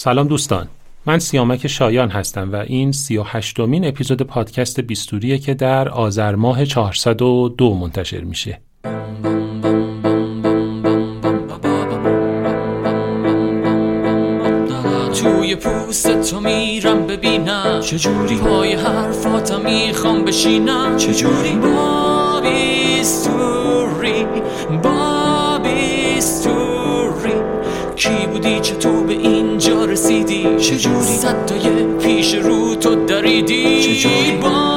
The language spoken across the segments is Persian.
سلام دوستان. من سیامک شایان هستم و این سی و هشتمین اپیزود پادکست بیستوریه که در آذر ماه 402 منتشر میشه. توی پوست تو میرم ببینم. چجوری پای حرفاتم می‌خوام بشینم. چجوری با بیستوری با بیستوری کی بودی؟ چطور به اینجا رسیدی چجوری صدای پیش رو تو دریدی؟ چجوری؟ با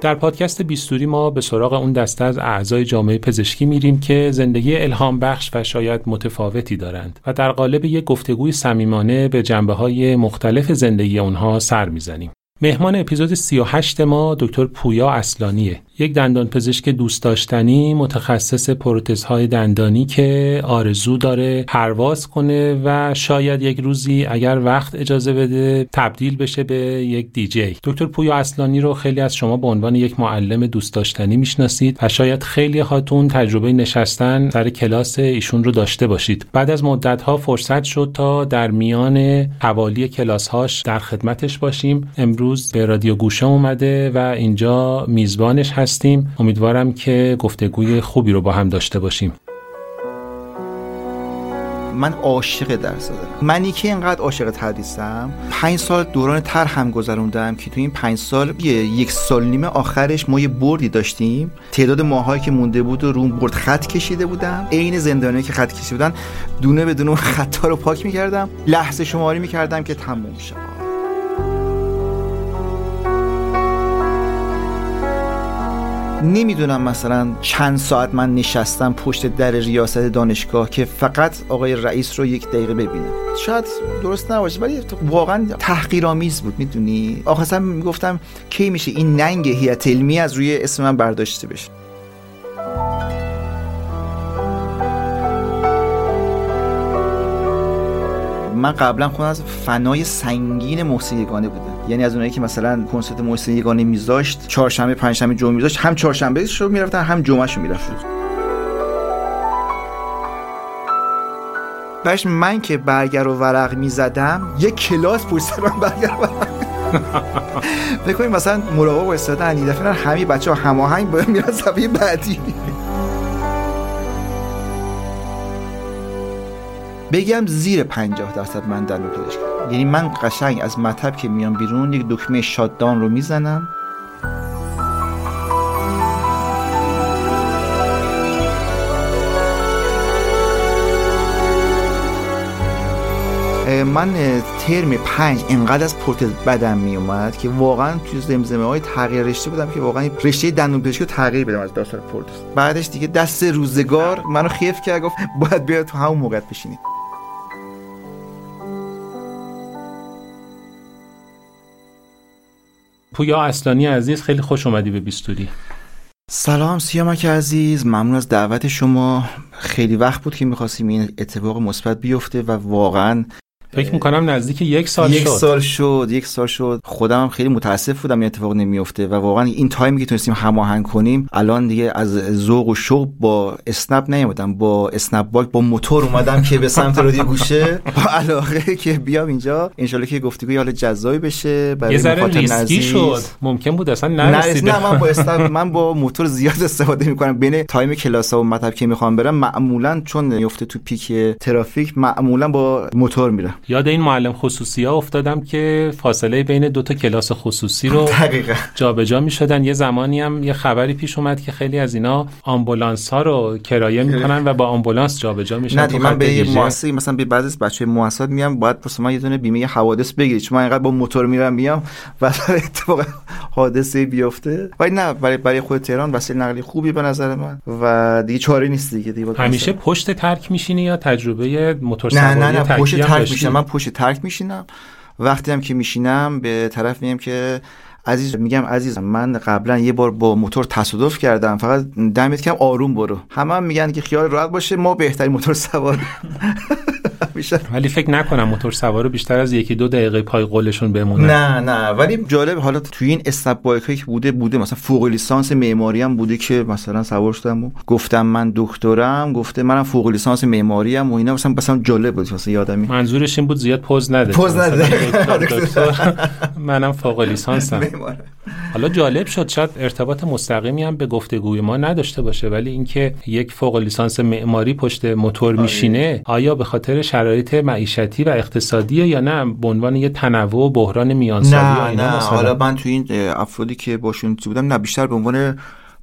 در پادکست بیستوری ما به سراغ اون دسته از اعضای جامعه پزشکی میریم که زندگی الهام بخش و شاید متفاوتی دارند و در قالب یک گفتگوی صمیمانه به جنبه های مختلف زندگی اونها سر می‌زنیم. مهمان اپیزود 38 ما دکتر پویا اصلانیه یک دندان پزشک دوست داشتنی متخصص پروتزهای دندانی که آرزو داره پرواز کنه و شاید یک روزی اگر وقت اجازه بده تبدیل بشه به یک دیجی دکتر پویا اصلانی رو خیلی از شما به عنوان یک معلم دوست داشتنی می‌شناسید و شاید خیلی هاتون تجربه نشستن در کلاس ایشون رو داشته باشید. بعد از مدت ها فرصت شد تا در میان حوالی کلاس هاش در خدمتش باشیم. امروز به رادیو گوشه اومده و اینجا میزبانش هست. هستیم. امیدوارم که گفتگوی خوبی رو با هم داشته باشیم. من عاشق درس دارم منی که اینقدر عاشق تدریسم پنج سال دوران تر هم گذروندم که تو این پنج سال یه یک سال نیمه آخرش ما یه بردی داشتیم. تعداد ماهایی که مونده بود و روم برد خط کشیده بودم. عین زندانی که خط کشیده بودن دونه به دونه خطا رو پاک می‌کردم. لحظه شماری می‌کردم که تموم شد. نمی‌دونم مثلا چند ساعت من نشستم پشت در ریاست دانشگاه که فقط آقای رئیس رو یک دقیقه ببینم. شاید درست نباشه ولی واقعا تحقیرآمیز بود می‌دونی؟ آخه می‌گفتم کی میشه این ننگ هیئت علمی از روی اسم من برداشته بشه. من قبلا خودم از فنای سنگین محسن یگانه بودم. یعنی از اونایی که مثلا کنسرت محسن یگانه میذاشت چهارشنبه پنجشنبه جمعه میذاشت هم چهارشنبه رو می‌رفتن هم جمعه رو می‌رفتن. بعدش من که برگر و ورق می‌زدم یک کلاس پشت من برگر و ورق کنید مثلا مراقب وایسادن این دفعه همه بچه ها هماهنگ باید میرن صفحه بعدی. بگم زیر 50 درصد من در پزشکی یعنی من قشنگ از مطب که میام بیرون یک دکمه شاددان رو می‌زنم. من ترم پنج انقدر از پورتل بدم می اومد که واقعا توی زمزمه های تغییر رشته بودم که واقعا رشته دندون پزشکی رو تغییر بدم از داستان پورتل بعدش دیگه دست روزگار منو خیف کرد گفت باید بیاد تو همون موقع بشینید پویا اصلانی عزیز خیلی خوش اومدی به بیستوری. سلام سیامک عزیز ممنون از دعوت شما. خیلی وقت بود که می‌خواستیم این اتفاق مثبت بیفته و واقعا فکر می‌کنم نزدیک یک سال یک شد. یک سال شد یک سال شد. خودم هم خیلی متاسف بودم این اتفاق نمیفته و واقعا این time ی که تونستیم هماهنگ کنیم الان دیگه از ذوق و شوق با اسنپ نیومدم. با اسنپ بایک با موتور اومدم که به سمت رادیو گوشه. با علاقه که بیام اینجا. ان که گفتگوی حال جذابی بشه. برای یه ذره ریسکی شد. ممکن بود اصلا نرسیده. نه من با اسنپ من با موتور زیاد استفاده می‌کنم. بین time کلاس ها و مطب که می‌خوام برم معمولا چون میفته تو peak ترافیک معمولا با موتور میرم. یاد این معلم خصوصی ها افتادم که فاصله بین دو تا کلاس خصوصی رو جابجا می شدن. یه زمانی هم یه خبری پیش اومد که خیلی از اینا آمبولانس ها رو کرایه می‌کنن و با آمبولانس جابجا میشن نه من به مؤسسه مثلا به بعضی از بچه مؤسسات میام باید پس من یه دونه بیمه حوادث بگیرید چون من اینقدر با موتور میرم میام و اتفاق حادثه بیفته. ولی نه برای برای خود تهران وسیله نقلی خوبی به نظر من. و دیگه چاره نیست دیگه, دیگه همیشه پشت ترک میشینی یا تجربه موتور نه نه نه پشت ترک میشینم من پشت ترک میشینم. وقتی هم که میشینم به طرف میگم که عزیز میگم عزیز من قبلا یه بار با موتور تصادف کردم. فقط دمت کم آروم برو. همه هم میگن که خیال راحت باشه ما بهترین موتور سوار. ولی فکر نکنم موتور سوار بیشتر از یکی دو دقیقه پای قولشون بمونه. نه نه. ولی جالب حالا توی این استپ بایک که بوده بوده مثلا فوق لیسانس معماری هم بوده که مثلا سوار شدم و گفتم من دکترم گفته منم فوق لیسانس معماری ام و اینا. مثلا مثلا جالب بود مثلا یادم منظورش این بود زیاد پوز نده. پوز نده. منم فوق لیسانسم. حالا جالب شد شاید ارتباط مستقیمی هم به گفتگوی ما نداشته باشه ولی اینکه یک فوق لیسانس معماری پشت موتور آره. میشینه آیا به خاطر شرایط معیشتی و اقتصادی یا نه به عنوان یه تنوع و بحران میانسالی نه نه. حالا من تو این افرادی که باشون بودم نه بیشتر به عنوان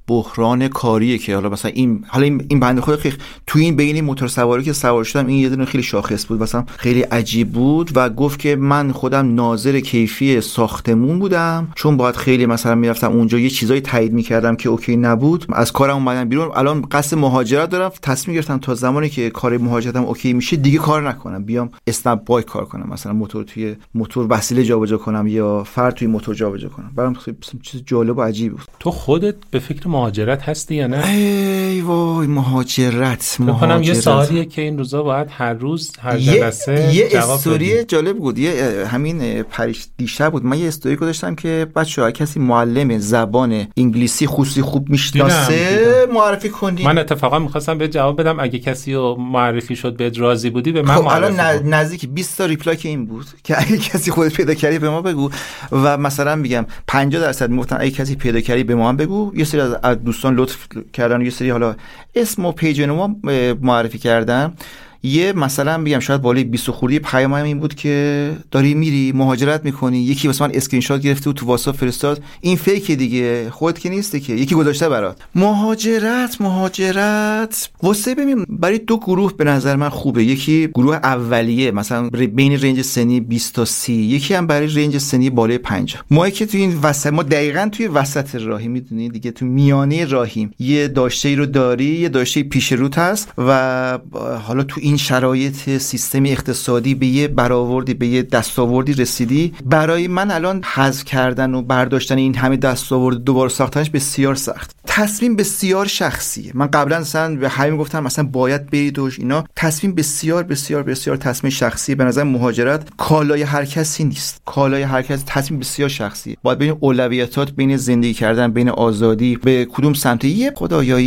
بحران کاریه که حالا مثلا این حالا این, این بنده خود خیلی تو این بین موتور سواری که سوار شدم این یه دونه خیلی شاخص بود مثلا خیلی عجیب بود و گفت که من خودم ناظر کیفی ساختمون بودم چون باید خیلی مثلا می‌رفتم اونجا یه چیزایی تایید می‌کردم که OK نبود. از کارم اومدم بیرون. الان قصد مهاجرت دارم. تصمیم گرفتم تا زمانی که کار مهاجرتم OK میشه دیگه کار نکنم. بیام اسنپ بایک کار کنم. مثلا موتور توی موتور وسیله جابجا کنم یا فرد توی موتور جابجا کنم. برام خیلی چیز جالب و عجیب بود. تو خودت به فکر مهاجرت هستی یا نه؟ ای وای مهاجرت مهاجرت یه سوالیه که این روزا باید هر روز هر جلسه یه استوری جالب بود. یه همین پریش دیشب بود. من یه استوری گذاشتم که بچه‌ها کسی معلم زبان انگلیسی خصوصی خوب می‌شناسه معرفی کنی. من اتفاقا می‌خواستم به جواب بدم. اگه کسی رو معرفی شد به راضی بودی به من خب الان نزدیک 20 تا reply که این بود. که اگه کسی خودت پیدا کردی به ما بگو. و مثلا میگم 50 درصد می‌گفتن اگه کسی پیدا کردی به ما هم بگو. یه سری از دوستان لطف کردن یه سری حالا اسم و page ما معرفی کردن. یه مثلا بگم شاید بالای 20 خوردی پیام این بود که داری میری مهاجرت می‌کنی یکی واسه من اسکرین شات گرفته و تو واتساپ فرستاد. این fake دیگه خودت که نیسته که یکی گذاشته برات. مهاجرت مهاجرت. واسه ببین برای دو گروه به نظر من خوبه. یکی گروه اولیه مثلا بین range سنی 20 تا 30 یکی هم برای range سنی بالای 50 ما که تو این وسط ما دقیقا توی وسط راهی می‌دونی دیگه؟ تو میانه راهیم. یه داشته ای رو داری یه داشته پیش روت هست و حالا تو این شرایط سیستم اقتصادی به یه برآوردی به یه دستاوردی رسیدی. برای من الان حذف کردن و برداشتن این همه دستاورد دوباره ساختنش بسیار سخت. تصمیم بسیار شخصیه. من قبلا مثلا به همین گفتم مثلا باید برید و اینا. تصمیم بسیار بسیار بسیار تصمیم شخصی به نظر مهاجرت کالای هر کسی نیست. کالای هر کسی تصمیم بسیار شخصیه. باید بین اولویتات بین زندگی کردن بین آزادی به کدوم سمت؟ یه خدایایی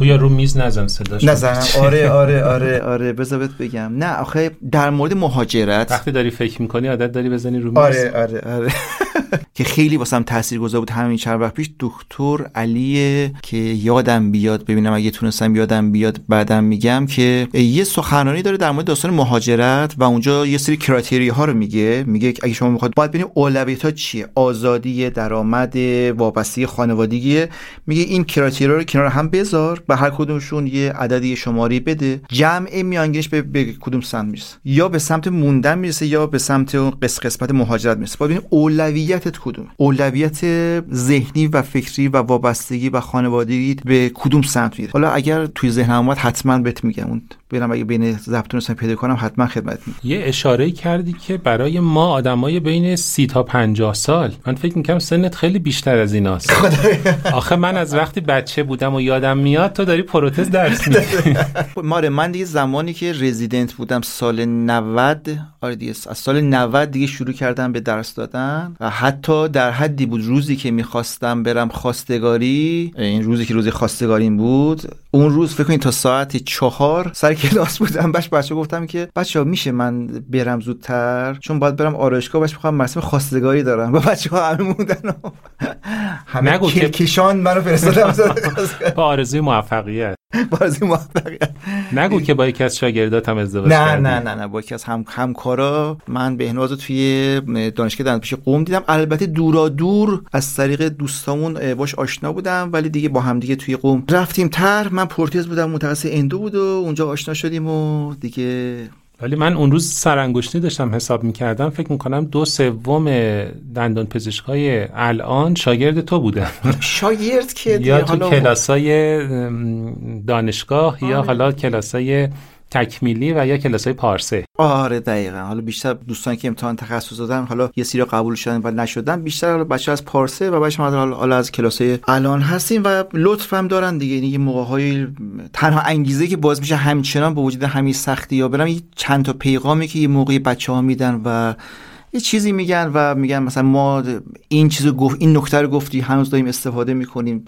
یا رو میز نزن صداش. نزن آره آره آره. آره بذار بگم. نه آخه در مورد مهاجرت وقتی داری فکر می‌کنی عادت داری بزنی رو آره آره آره. که خیلی واسم تاثیرگذار بود همین چند وقت پیش. دکتر علی که یادم بیاد ببینم اگه تونستم یادم بیاد بعدم میگم که یه سخنرانی داره در مورد داستان مهاجرت و اونجا یه سری کرایتری ها رو میگه. میگه اگه شما می‌خواد باید ببینید اولویت ها چیه. آزادی درآمد وابستگی خانوادگی. میگه این کرایتری رو کنار هم بذار به هر کدومشون یه عددی شماری بده. جمع میانگینش به, کدوم سمت می‌رسه؟ یا به سمت موندن می‌رسه یا به سمت قسمت مهاجرت می‌رسه؟ باید اولویتت کدوم اولویت ذهنی و فکری و وابستگی و خانوادگی به کدوم سمت میره حالا اگر توی ذهنم اومد حتما بهت میگم. اون برم اگه بین ضبط پیدا کنم حتما خدمت می‌کنم یه اشاره کردی که برای ما آدمای بین سی تا 50 سال من فکر می‌کنم سنت خیلی بیشتر از ایناست. آخه من از وقتی بچه بودم و یادم میاد تو داری پروتز درس میدی. ماره من دیگه زمانی که رزیدنت بودم سال 90 آره دیگه از سال 90 دیگه شروع کردم به درس دادن و حتی در حدی بود روزی که می‌خواستم برم خواستگاری این روزی که روز خواستگاریم بود اون روز فکر کنید تا ساعت چهار سر کلاس بودم. باش بچه گفتم که بچه ها میشه من برم زودتر؟ چون باید برم آرایشگاه باش می‌خوام مراسم خواستگاری دارم. و بچه ها همه موندن و همه نگو که کشان منو فرستادم با آرزوی موفقیت با آرزوی موفقیت نگو که با یکی از شاگرداتم ازدواج نه نه نه نه با یکی از هم همکارا. من بهنوازو توی دانشگاه دندپزشکی قم دیدم. البته دورا دور از طریق دوستامون باش آشنا بودم ولی دیگه با هم دیگه توی قم رفتیم. تر من پورتز بودم متخصص اندو بود و اونجا آشنا شدیم و دیگه ولی من اون روز سرانگشتی داشتم حساب می‌کردم فکر می‌کنم دو سوم دندان پزشکای الان شاگرد تو بودن شاگرد که یا تو کلاسای دانشگاه یا آره. حالا کلاسای تکمیلی و یا کلاس های پارسه. آره دقیقا. حالا بیشتر دوستان که امتحان تخصص دادن حالا یه سری قبول شدن و نشدن بیشتر حالا بچه از پارسه و بچه حالا, از کلاس الان هستیم و لطف هم دارن دیگه. یعنی موقع های تنها انگیزه که باز میشه همچنان با وجود همین سختی یا برم چند تا پیغامی که یه موقعی بچه ها میدن و یه چیزی میگن و میگن مثلا ما این چیزو گفت این نکته رو گفتی هنوز داریم استفاده می‌کنیم.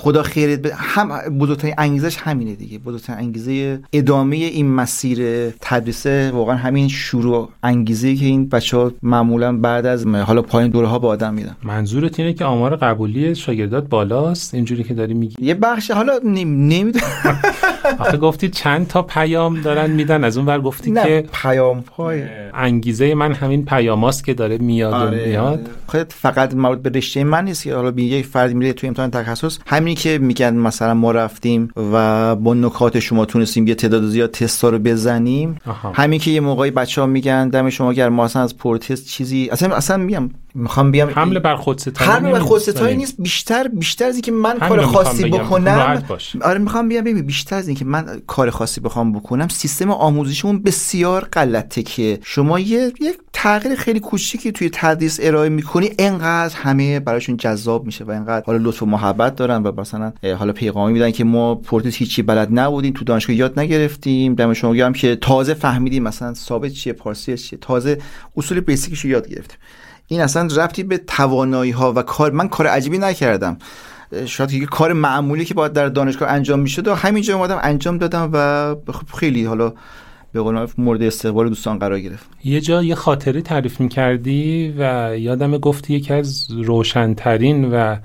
خدا خیرت به هم بزرگترین انگیزش همینه دیگه. بزرگترین انگیزه ادامه این مسیر تدریسه واقعا همین شروع انگیزه که این بچه ها معمولا بعد از حالا پایین دوره ها به آدم میدن منظورت اینه که آمار قبولی شاگردات بالاست؟ اینجوری که داری میگی. یه بخش حالا نمی‌دونم. آخه گفتی چند تا پیام دارن میدن از اون ور گفتی نه که پیام های انگیزه من همین پیاماست که داره میاد آره. و میاد خود فقط مربوط به رشته من نیست که حالا یه فردی میره تو امتحان تخصص. همینی که میگن مثلا ما رفتیم و با نکات شما تونستیم یه تعداد زیاد تستا رو بزنیم. همین که یه موقعی بچه ها میگن دم شما گر ما اصلا از پروتست چیزی اصلا اصلا میگم می‌خوام بیام حمله بر خودستایی حمله بر نیست. خودستایی نیست بیشتر بیشتر از اینکه من کار خاصی. بکنم. آره می‌خوام بیام ببین بیشتر از اینکه من کار خاصی بخوام بکنم سیستم آموزشمون بسیار غلطه که شما یه یک تغییر خیلی کوچیکی توی تدریس ارائه می‌کنی انقدر همه براشون جذاب میشه و انقدر حالا لطف و محبت دارن و مثلا حالا پیغامی میدن که ما پورتس هیچی بلد نبودیم تو دانشگاه یاد نگرفتیم دم شما گرم که تازه فهمیدیم مثلا ثابت چیه پارسی چیه تازه اصول بیسیکش رو یاد گرفتیم این اصلا ربطی به توانایی ها و کار من کار عجیبی نکردم. شاید یه کار معمولی که باید در دانشگاه انجام می‌شد و همینجا اومدم انجام دادم و خب خیلی حالا به قول مورد استقبال دوستان قرار گرفت. یه جا یه خاطره تعریف می‌کردی و یادم گفتی یکی از روشنترین و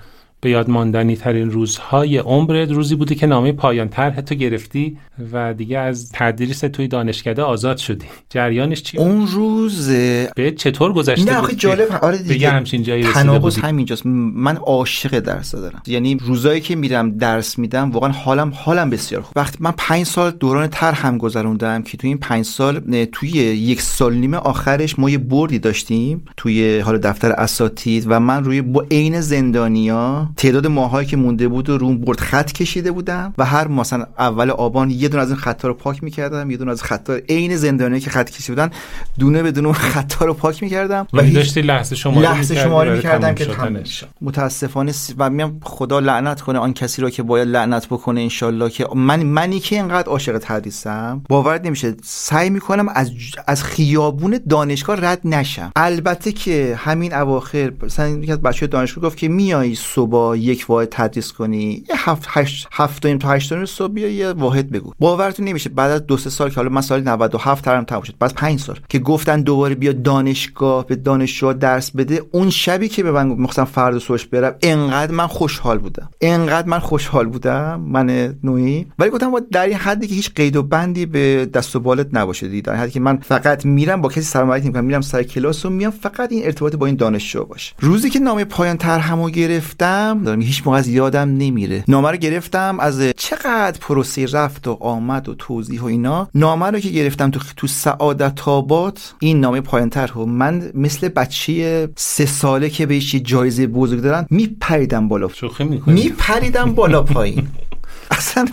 به یاد ماندنی ترین روزهای عمرت روزی بوده که نامه پایان طرح تو گرفتی و دیگه از تدریس توی دانشکده آزاد شدی. جریانش چی اون روز به چطور گذشته نه آخه جالب آره دیگه. همچین جایی تناقض همینجاست. من عاشق درس دارم. یعنی روزایی که میرم درس میدم واقعا حالم حالم بسیار خوب. وقتی من پنج سال دوران طرح هم گذروندم که توی این پنج سال توی یک سال نیمه آخرش ما یه بردی داشتیم توی حالا دفتر اساتید و من روی با عین زندانیا تعداد ماهایی که مونده بود و روم برد خط کشیده بودم و هر مثلا اول آبان یه دونه از این خطا رو پاک می‌کردم یه دونه از خطا عین زندانیا که خط کشیده بودن دونه به دونه خطا رو پاک می‌کردم. و هیچ- داشتی لحظه شماره لحظه برای می‌کردم که شه. متاسفانه و میگم خدا لعنت کنه آن کسی را که باید لعنت بکنه انشالله که من منی که اینقدر عاشق حدیثم باورت نمیشه. سعی می‌کنم از از خیابون دانشگاه رد نشم. البته که همین اواخر مثلا یکی از بچه دانشگاه گفت که میای صبح یک واحد تدریس کنی یه هفت هشت هفت تا هشت نیم صبح یه واحد بگو. باورتون نمیشه بعد از دو سه سال که حالا من سال 97 ترم تموم شد بعد پنج سال که گفتن دوباره بیا دانشگاه به دانشجو درس بده اون شبی که به من مخصوصا فردا صبح برم انقدر من خوشحال بودم. انقدر من خوشحال بودم من نوعی. ولی گفتم با در این حدی که هیچ قید و بندی به دست و بالت نباشه این حدی که من فقط میرم با کسی سلام علیک می‌کنم میرم سر کلاس و میام فقط این ارتباط با این دانشجو باشه روزی که نامه پایان طرحمو گرفتم دارم هیچ موقع از یادم نمیره. نامه رو گرفتم از چقدر پروسه رفت و آمد و توضیح و اینا. نامه رو که گرفتم تو تو سعادت آباد این نامه پایان طرح و من مثل بچه سه ساله که بهش یه جایزه بزرگ دارن میپریدم بالا. شوخی می‌کنی. میپریدم بالا پایین. اصلا.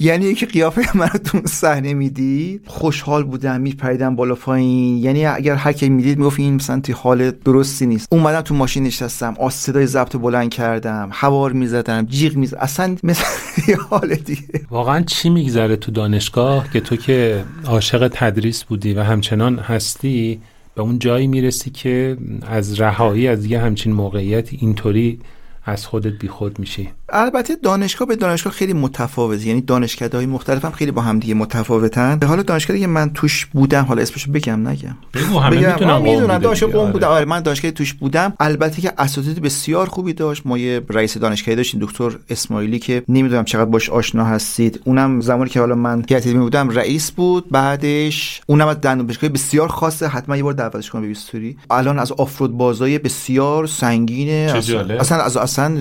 یعنی یکی قیافه من تو صحنه می‌دید خوشحال بودم میپریدم بالا پایین. یعنی اگر هر کی می‌دید می‌گفت این مثلا توی حال درستی نیست. اومدم تو ماشین نشستم آ صدای ضبط بلند کردم هوار می‌زدم جیغ می‌زدم اصلا مثل حال دیگه. واقعا چی میگذره تو دانشگاه که تو که عاشق تدریس بودی و همچنان هستی به اون جایی می‌رسی که از رهایی از یه همچین موقعیت اینطوری از خودت بیخود میشی. البته دانشگاه به دانشگاه خیلی متفاوته. یعنی دانشکده های مختلف هم خیلی با هم دیگه متفاوتن. حالا دانشگاهی که من توش بودم حالا اسمشو بگم نگم. بگو همه قوم می‌دونن. بوده دانشگاه دیگه، قوم آره. آره من دانشگاه توش بودم. البته که اساتید بسیار خوبی داشت. ما یه رئیس دانشگاهی داشتیم دکتر اسماعیلی که نمی‌دونم چقدر باش آشنا هستید. اونم زمانی که حالا من هیئت علمی بودم رئیس بود. بعدش اونم از دندانپزشکی بسیار خاصه. حتما یه بار دعوتش کنم به بیستوری. الان از آفرود بازای بسیار سنگینه. اصلا. اصلا از اصلا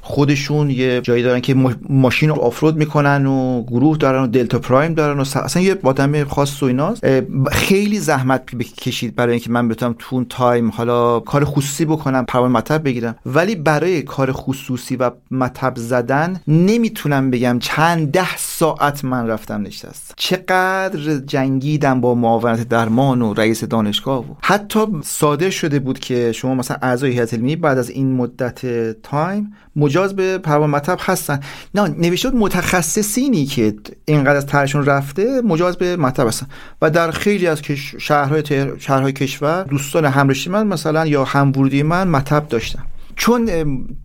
خودشون یه جایی دارن که ماشین رو آفرود می‌کنن و گروه دارن و دلتا پرایم دارن و اصلا یه آدم خاص و ایناست. خیلی زحمت بکشید برای اینکه من بتونم تو تایم حالا کار خصوصی بکنم پروانه مطب بگیرم. ولی برای کار خصوصی و مطب زدن نمی‌تونم بگم چند ده ساعت من رفتم نشست. چقدر جنگیدم با معاونت درمان و رئیس دانشگاه و. حتی صادر شده بود که شما مثلا اعضای هیئت علمی بعد از این مدت تایم مجاز به پروان مطب هستن. نه نوشته متخصصینی که اینقدر از ترشون رفته مجاز به مطب هستن. و در خیلی از شهرهای, شهرهای کشور دوستان همرشی من مثلا یا همورودی من مطب داشتن. چون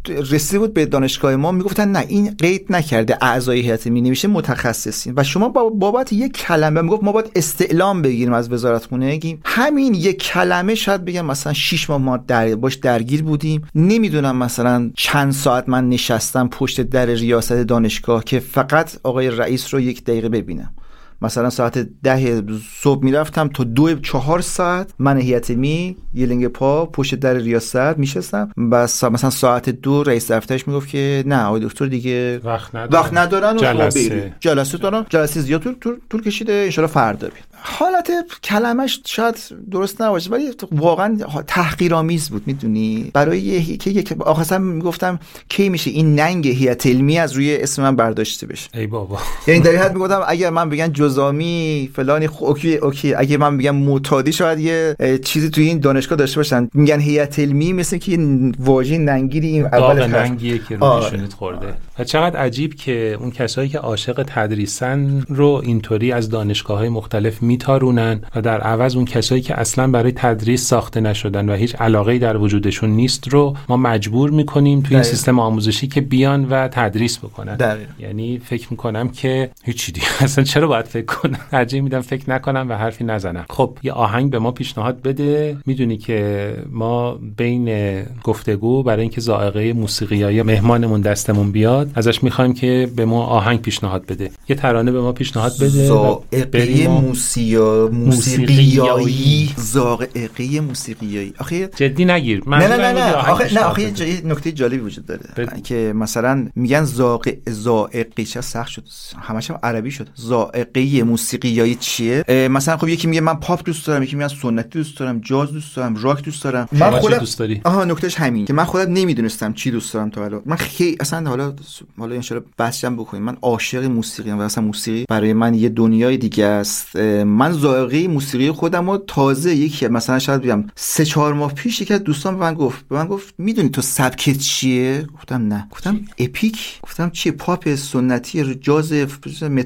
رسیده بود به دانشگاه ما می‌گفتن نه این قید نکرده اعضای هیئت می نوشته متخصصین. و شما بابت یک کلمه می‌گفت ما باید استعلام بگیریم از وزارت خونه همین یک کلمه شاید بگم مثلا 6 ماه ما در باش درگیر بودیم. نمی‌دونم مثلا چند ساعت من نشستم پشت در ریاست دانشگاه که فقط آقای رئیس رو یک دقیقه ببینم. مثلا ساعت ده صبح می‌رفتم تا دو چهار ساعت من هیئت می یه لنگ پا پشت در ریاست میشستم. بس مثلا ساعت دو رئیس دفترش می‌گفت که نه آقای دکتر دیگه وقت ندارن, وقت ندارن و جلسه. جلسه دارن. جلسه زیاد طول, طول, طول کشیده. ان فردا بید حالت کلمش شاید درست نباشه ولی واقعا تحقیرآمیز بود می‌دونی؟ برای که یک آخرا می‌گفتم کی میشه این ننگ هیئت علمی از روی اسم من برداشته بشه؟ ای بابا. یعنی در حد می‌گفتم اگر من بگن جزامی فلانی خب OK OK. اگه من بگم معتادی شاید یه چیزی توی این دانشگاه داشته باشن. میگن هیئت علمی مثل که واژه ننگیری این اول ننگیه که رو شونت خورده. و چقدر عجیب که اون کسایی که عاشق تدریسن رو اینطوری از دانشگاه های مختلف میتارونن و در عوض اون کسایی که اصلا برای تدریس ساخته نشدن و هیچ علاقه در وجودشون نیست رو ما مجبور می‌کنیم توی این سیستم آموزشی که بیان و تدریس بکنن. دقیقا. یعنی فکر می‌کنم که هیچی دیگه اصلا چرا باید فکر کنم؟ ترجیح میدم فکر نکنم و حرفی نزنم. خب یه آهنگ به ما پیشنهاد بده. می‌دونی که ما بین گفتگو برای اینکه ذائقه موسیقیایی مهمانمون دستمون بیاد ازش می‌خوایم که به ما آهنگ پیشنهاد بده. یه ترانه به ما پیشنهاد بده ذائقه موسیا موسیقیایی؟ ذائقه موسیقیایی. آخه جدی نگیر. نه نه نه نه. آخه نه آخه یه نکته جالبی وجود داره. که مثلا میگن ذائقه ذائقه چه سخت شد؟ همش هم عربی شد. ذائقه موسیقیایی چیه؟ مثلا خب یکی میگه من پاپ دوست دارم یکی میگه سنتی دوست دارم جاز دوست دارم راک دوست دارم. من خودم دوست داری؟ آها نکتهش همین که من خودم نمی‌دونستم چی دوست دارم تا حالا. من خیلی اصلا حالا حالا ان شاء بحثم بکنیم. من عاشق موسیقی ام و اصلا موسیقی برای من یه دنیای دیگه است. من ذائقه موسیقی خودم رو تازه یکی مثلا شاید بگم سه چهار ماه پیش یکی از دوستان به من گفت. به من گفت می‌دونی تو سبکت چیه؟ گفتم نه. گفتم اپیک؟ گفتم چیه؟ پاپ سنتی جاز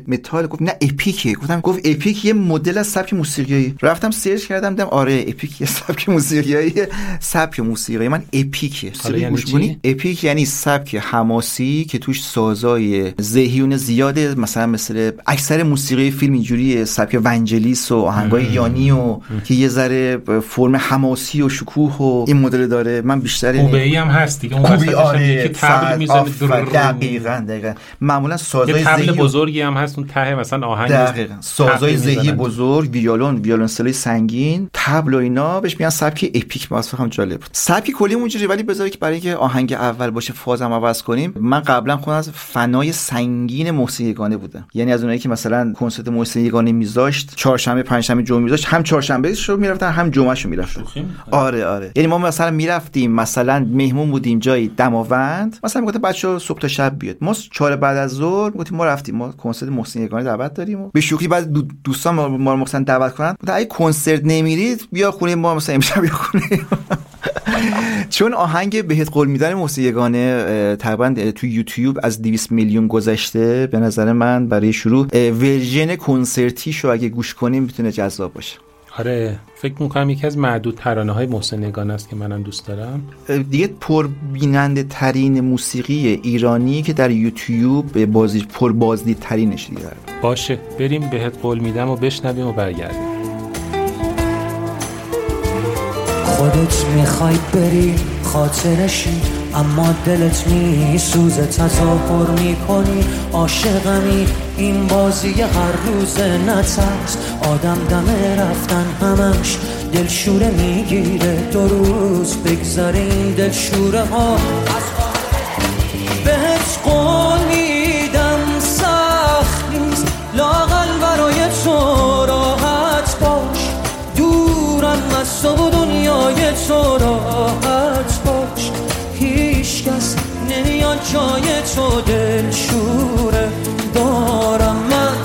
متال؟ گفت نه epic ه. گفتم گفت epic یه مدل از سبک موسیقی رفتم سرچ کردم دیدم آره epic یه سبک موسیقی سبک موسیقی من epic ه یعنی epic یعنی سبک حماسی که توش سازای زهی توش زیاده مثلا مثل اکثر موسیقی فیلم اینجوری سبک ونجلیز و آهنگای یانی و که یه ذره فرم حماسی و شکوه و این مدل داره. من بیشتر کوبه هم هست دیگه. اون کوبی آره. که طبل می‌زنه دقیقاً دقیقاً. معمولا سازای تبل بزرگی هم هست اون ته مثلا آهنگ دقیقاً. سازای ذهی بزرگ ویولون ویولنسلای سنگین تبل و اینا. بهش میگن سبک اپیک. واسه هم جالب بود. سبک کلی اونجوری ولی بذاری که برای اینکه آهنگ اول باشه فازم عوض کنیم. من قبلا خودم از فنای سنگین موسیقیگانه بودم. یعنی از اونایی که مثلا کنسرت موسیقیگانه میذاشت چهارشنبه پنجشنبه جمعه میذاشت. هم چهارشنبه رو می‌رفتن هم جمعه رو می‌رفتن. آره آره. یعنی ما مثلا می‌رفتیم مثلا مهمون بودیم جایی دماوند. مثلا می‌گفت بچه صبح تا شب بیاد. ما چهار بعد از ظهر گفتیم ما رفتیم. ما کنسرت موسیقیگانه دعوت داریم و به شوخی بعد دوستان ما رو مثلا دعوت کنن. اگه کنسرت نمیرید بیا خونه ما مثلا امشب بیا خونه چون آهنگ بهت قول میدن موسیقیگانه تقریبا تو یوتیوب از 200 میلیون گذشته به نظر من برای شروع ورژن کنسرتیشو اگه گوش کنیم می‌تونه جذاب باشه. آره فکر می‌کنم یکی از معدود ترانه های محسن نگان است که منم دوست دارم. دیگه پر بیننده ترین موسیقی ایرانی که در یوتیوب بازی پر بازدید ترینش دیگه. باشه بریم بهت قول میدم و بشنویم و برگردیم. خودت می‌خوای بری خاطرشی اما دلت می سوزه تظاهر می‌کنی. عاشقمی این بازی هر روز نترس. آدم دمه رفتن همش دلشوره می‌گیره. دو روز بگذارین دلشوره ها. بهت تو راحت باش. هیچ کس نمیاد جای تو دل شوره دارم من.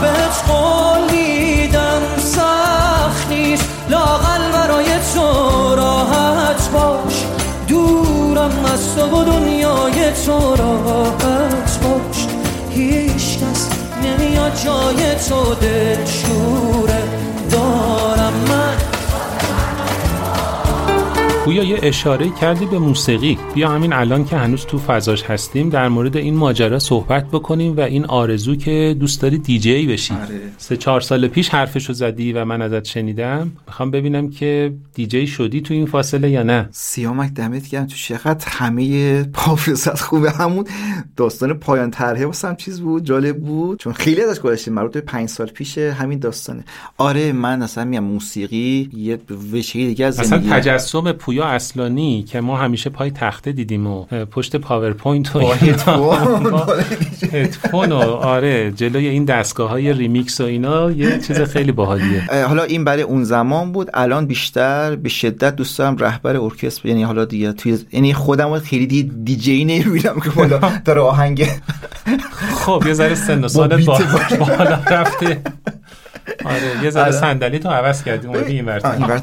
بهت قول میدم سخت نیست. لاغل برای تو راحت باش. دورم از تو و دنیای تو راحت باش. هیچ کس نمیاد جای تو دل گویا یه اشاره کردی به موسیقی. بیا همین الان که هنوز تو فضاش هستیم در مورد این ماجرا صحبت بکنیم و این آرزو که دوست داری دیجی بشی. آره. سه چهار سال پیش حرفشو زدی و من ازت شنیدم. می‌خوام ببینم که دیجی شدی تو این فاصله یا نه. سیامک دمت گرم. تو چقدر همه حافظت خوبه همون. داستان پایان طرحه واسم چیز بود؟ جالب بود؟ چون خیلی ازش گذشته. مربوط به پنج سال پیش همین داستانه. آره من اصلا میگم موسیقی یه وجهه دیگه از اصلا زندگی تجسم پویا اصلانی که ما همیشه پای تخته دیدیم و پشت پاورپوینت و هدفون. و آره جلوی این دستگاه های ریمیکس و اینا یه چیز خیلی باحالیه حالا این برای اون زمان بود الان بیشتر به شدت دوست دارم رهبر ارکستر یعنی حالا دیگه توی یعنی خودم خیلی دیگه دیجی نمی‌بینم که بالا داره آهنگ خب یه ذره سن و سالت. بالا رفته آره یه ذره الان- صندلی تو عوض کردی اومدی این ورتر.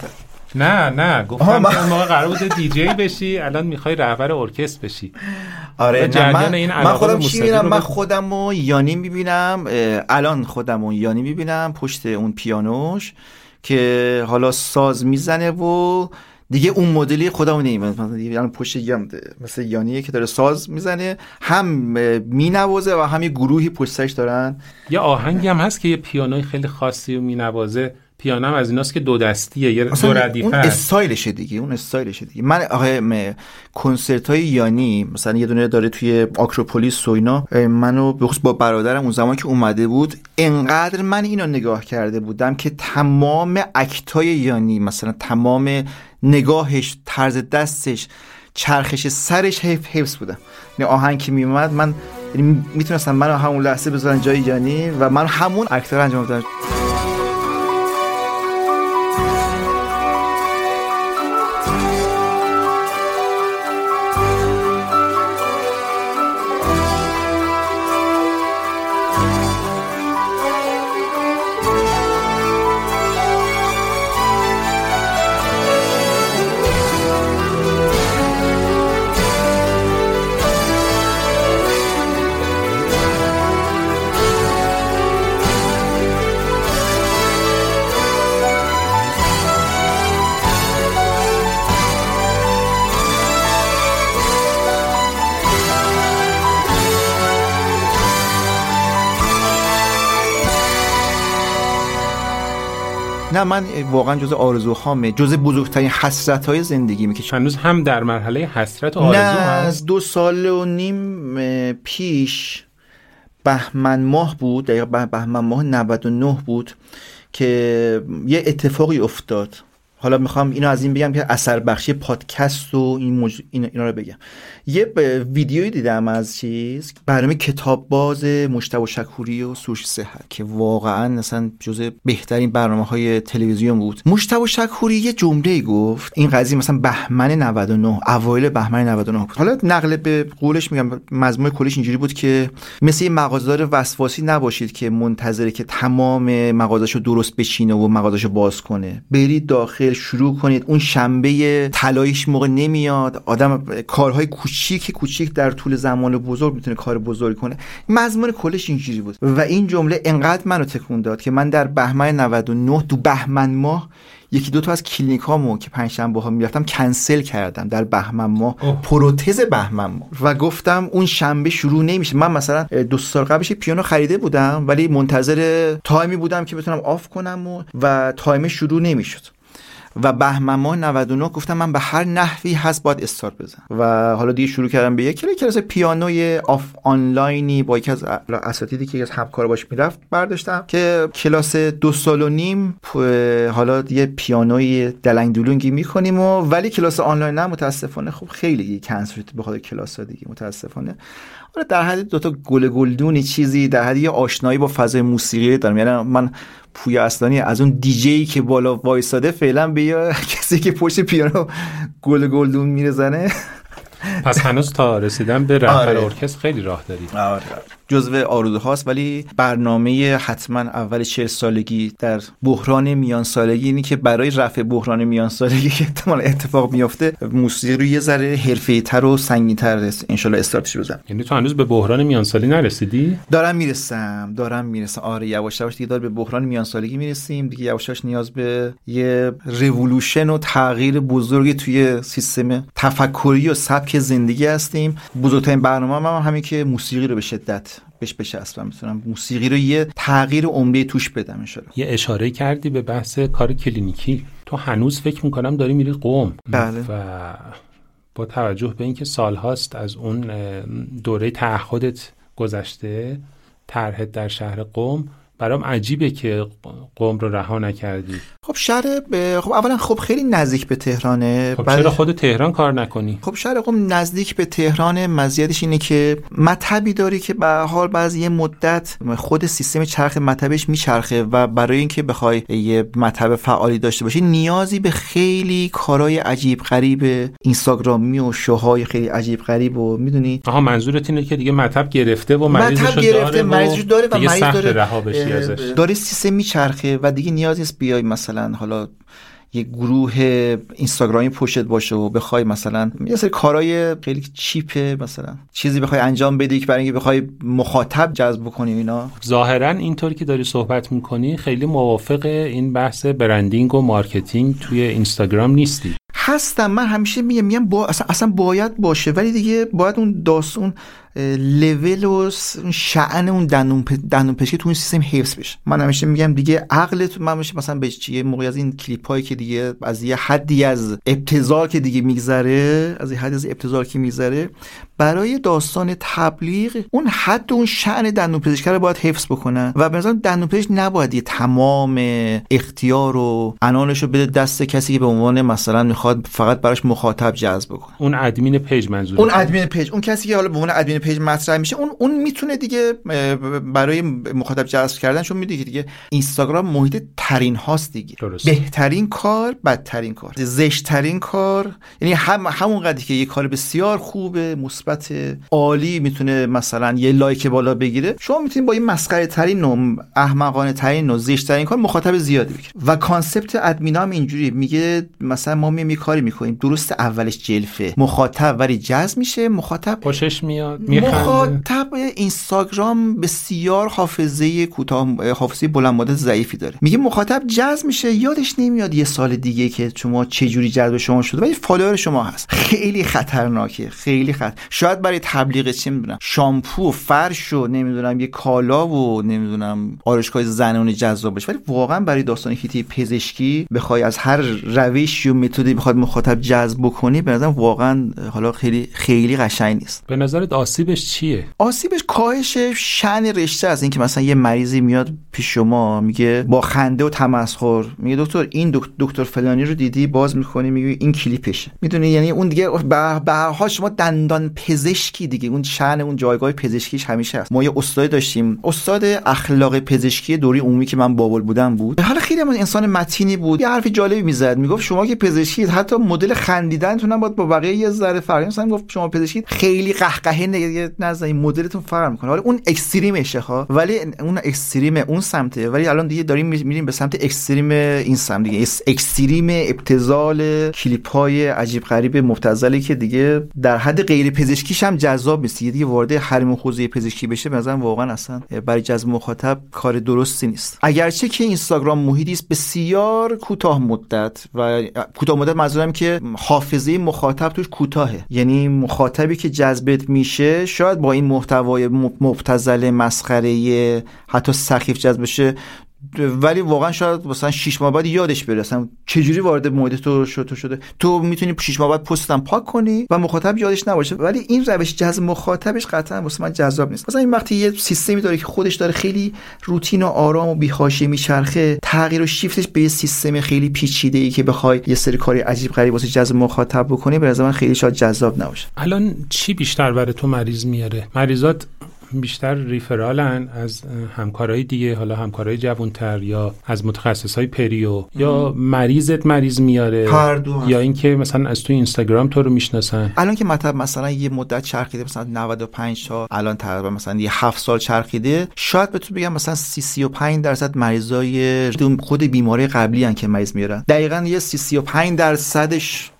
نه نه. گفتم اون موقع قرار بود دیجی بشی الان می‌خوای رهبر ارکستر بشی. آره من, این من خودم چی می‌بینم؟ من. خودم و یانی می‌بینم الان خودم و یانی می‌بینم پشت اون پیانوش که حالا ساز می‌زنه و دیگه اون مدلی خودمو نمی‌بینم. پشت یم مثل یانیه که داره ساز می‌زنه هم مینوازه و هم یه گروهی پشت سرش دارن. یه آهنگی هم هست که یه پیانوی خیلی خاصی و مینوازه. پیانو هم از ایناست که دو دستیه یه دو ردیفه اون است. استایلشه دیگه اون استایلشه دیگه. من آقا کنسرت های یانی مثلا یه دونه داره توی آکروپولیس و اینا منو به با برادرم اون زمان که اومده بود انقدر من اینو نگاه کرده بودم که تمام اکتای یانی مثلا تمام نگاهش طرز دستش چرخش سرش حیف حفظ بودم یعنی آهنگ که میومد من یعنی می‌تونستم منو همون لحظه بذارن جای یانی و من همون اکتا رو انجام بدم نه من واقعا جز آرزوهامه جز بزرگترین حسرت های زندگی که هنوز هم در مرحله حسرت و نه آرزو هم از دو سال و نیم پیش بهمن ماه بود دقیقا به- بهمن ماه 99 بود که یه اتفاقی افتاد. حالا می‌خوام اینو از این بگم که اثر بخشی پادکست و این موج... اینا, اینا رو بگم. یه ویدیویی دیدم از چیز برنامه کتاب باز مشتبه شکوری و سروش صحت که واقعا اصلا جز بهترین برنامه های تلویزیون بود. مشتبه شکوری یه جمله گفت این قضیه مثلا بهمن 99 اوایل بهمن 99 بود. حالا نقل به قولش میگم مضمون کلش اینجوری بود که مثل یه مغازه‌دار وسواسی نباشید که منتظره که تمام مغازه‌شو درست بچینه و مغازه‌شو باز کنه. برید داخل شروع کنید اون شنبه طلاییش موقع نمیاد آدم کارهای کوچیک کوچیک در طول زمان بزرگ می‌تونه کار بزرگ کنه. مضمون کلش اینجوری بود و این جمله انقدر منو تکون داد که من در بهمن 99 تو بهمن ماه یکی دو تا از کلینیک هامو که پنجشنبه ها می‌رفتم کنسل کردم در بهمن ماه. پروتز بهمن ماه. و گفتم اون شنبه شروع نمیشه. من مثلا دو سال قبلش پیانو خریده بودم ولی منتظر time ی بودم که بتونم off کنم و, و time شروع نمی‌شد. و بهمن ماه 99 گفتم من به هر نحوی هست باید استارت بزنم. و حالا دیگه شروع کردم به یک کلاس پیانوی آف آنلاینی با یکی از اساتیدی که از همکارا باش می‌رفت برداشتم که کلاس دو سال و نیم حالا یه پیانوی دلنگ دولونگی می‌کنیم و ولی کلاس آنلاین نه متاسفانه خب خیلی کنسل شد به خاطر کلاس دیگه متاسفانه. حالا در حد دو تا گل گلدونی چیزی در حد آشنایی با فضای موسیقی دارم. یعنی من پویا اصلانی از اون دیجی که بالا وایساده فعلا بیا کسی که پشت پیانو گل گلدون میرزنه پس هنوز تا رسیدن به رهبر آره. ارکستر خیلی راه دارید آره. جزو آرزو هاست ولی برنامه حتما اول چهل سالگی در بحران میان سالگی اینی که برای رفع بحران میان سالگی که احتمال اتفاق میافته موسیقی رو یه ذره حرفه‌ای تر و سنگین تر انشالله استارتش بزنم. یعنی تو هنوز به بحران میان سالی نرسیدی؟ دارم می‌رسم دارم می‌رسم. آره یواش یواش دیگه دار به بحران میان سالگی می‌رسیم. دیگه یواش یواش نیاز به یه رولوشن و تغییر بزرگی توی سیستم تفکری و سبک زندگی هستیم. بزرگترین برنامه هم همین که موسیقی رو به شدت بهش بچسبم می‌تونم موسیقی رو یه تغییر عمده توش بدم انشالله یه اشاره کردی به بحث کار کلینیکی. تو هنوز فکر می‌کنم داری میری قوم بله. و با توجه به اینکه سالهاست از اون دوره تعهدت گذشته طرحت در شهر قوم برام عجیبه که قوم رو رها نکردی. خب شهر ب... خب اولا خب خیلی نزدیک به تهرانه. خب چرا خود تهران کار نکنی؟ خب شهر قوم نزدیک به تهران مزیتش اینه که مطبی داری که به حال بعضی یه مدت خود سیستم چرخ مطبش میچرخه و برای اینکه بخوای یه مطب فعالی داشته باشی نیازی به خیلی کارهای عجیب غریب اینستاگرامی و شوهای خیلی عجیب غریب و می‌دونی؟ آها منظورت اینه که دیگه مطب گرفته و مریضش گرفته مریضش داره و مریض داره ازش داره سیستم میچرخه و دیگه نیازی نیست بیای مثلا حالا یه گروه اینستاگرامی پشت باشه و بخوای مثلا یه سری کارهای خیلی چیپه مثلا چیزی بخوای انجام بدی که برای اینکه بخوای مخاطب جذب کنی اینا. ظاهرا اینطوری که داری صحبت می‌کنی خیلی موافق این بحث branding و marketing توی اینستاگرام نیستی. هستم. من همیشه میگم میگم با اصلا, اصلا باید باشه ولی دیگه باید اون داستان لول و شعن اون دندون دندون پزشکی تو این سیستم حفظ بشه. من همیشه میگم دیگه عقلت من میشه مثلا به چیه موقعی از این کلیپ هایی که دیگه از یه حدی از ابتذال که دیگه میگذره از یه حدی از ابتذال که میگذره برای داستان تبلیغ اون حد اون شعن دندون پزشکی رو باید حفظ بکنن. و به نظرم دندون پزشک نباید یه تمام اختیار و عنانش رو بده دست کسی که به عنوان مثلا می‌خواد فقط براش مخاطب جذب کنه اون admin page منظور اون admin page اون کسی که حالا به عنوان admin page مطرح میشه اون اون می‌تونه دیگه برای مخاطب جذب کردن چون می‌دونی دیگه اینستاگرام محیط ترین‌هاست دیگه. درست. بهترین کار بدترین کار. زشتترین کار یعنی هم همون قدری که یه کار بسیار خوبه مثبت عالی می‌تونه مثلا یه like بالا بگیره. شما می‌تونید با این مسخره ترین و احمقانه ترین و زشت ترین کار مخاطب زیادی بگیرید. و concept ادمینا هم اینجوری میگه مثلا ما میایم کاری می‌کنیم. درست اولش جلفه. مخاطب ولی جذب میشه مخاطب خوشش میاد مخاطب اینستاگرام بسیار حافظه کوتاه حافظه بلند مدت ضعیفی داره. میگه مخاطب جذب میشه یادش نمیاد یه سال دیگه که شما چه جوری جذب شما شده ولی فالوور شما هست. خیلی خطرناکه خیلی خطر شاید برای تبلیغ چی می‌دونم شامپو و فرش و نمی‌دونم یه کالا و نمی‌دونم آرایشگاه زنانه جذاب بشه ولی واقعا برای داستان هیتی پزشکی بخوای از هر روش و متدی بخواد مخاطب جذب بکنی به نظرم واقعا حالا خیلی خیلی قشنگ نیست. به نظرت آسیبش چیه؟ آسیبش کاهش شن رشته از اینکه مثلا یه مریضی میاد پیش شما میگه با خنده و تمسخر میگه دکتر این دکتر فلانی رو دیدی؟ باز می‌کنی میگه این کلیپشه. می‌دونی؟ یعنی اون دیگه به هر شما دندان پزشکی دیگه. اون شن اون جایگاه پزشکیش همیشه هست. ما یه استاد داشتیم. استاد اخلاق پزشکی دوری عمومی که من بابل بودم بود. حالا خیلی من انسان متینی بود. یه حرف جالبی می‌زد. می‌گفت شما که پزشکی حتی مدل خندیدنتون هم باید با بقیه یه ذره فرقی مثلا گفت شما پزشکی خیلی قهقهه نزنید مدلتون فرق می‌کنه. حالا اون اکستریمشه ها ولی اون اکستریم اون سمته ولی الان دیگه داریم میریم به سمت اکستریم این سمت دیگه. اکستریم ابتذال کلیپ های عجیب غریب مبتذلی که دیگه در حد غیر پزشکیش هم جذاب نیست. دیگه وارد حریم حوزه پزشکی بشه مثلا واقعا اصلا برای جذب مخاطب کار درستی نیست. اگرچه که اینستاگرام محیطی است بسیار کوتاه مدت و کوتاه مدت منظورم که حافظه مخاطب توش کوتاهه. یعنی مخاطبی که جذبت میشه شاید با این محتوای مبتذل مسخره حتی سخیف جذب بشه ولی واقعا شاید مثلا 6 ماه بعد یادش بره. اصلا چجوری وارد محیط تو شده شده؟ تو می‌تونی 6 ماه بعد پستم پاک کنی و مخاطب یادش نباشه. ولی این روش جذب مخاطبش قطعا واسه من جذاب نیست. مثلا این وقتی یه سیستمی داره که خودش داره خیلی روتین و آرام و بی‌حاشیه میچرخه تغییر و شیفتش به یه سیستم خیلی پیچیده ای که بخوای یه سری کاری عجیب غریب واسه جذب مخاطب بکنی به من خیلی شاید جذاب نباشه. الان چی بیشتر برای تو مریض میاره؟ مریضات بیشتر ریفرالن از همکارای دیگه حالا همکارای جوانتر یا از متخصص های پریو یا مریضت مریض میاره. یا اینکه مثلا از تو اینستاگرام تو رو می‌شناسن. الان که مطلب مثلا یه مدت چرخیده مثلا 95 تا الان تقریبا مثلا یه 7 سال چرخیده. شاید بهتون بگم مثلا 30 35 درصد مریضای خود بیماری قبلی هن که مریض میارن. دقیقا یه 30 35 درصدش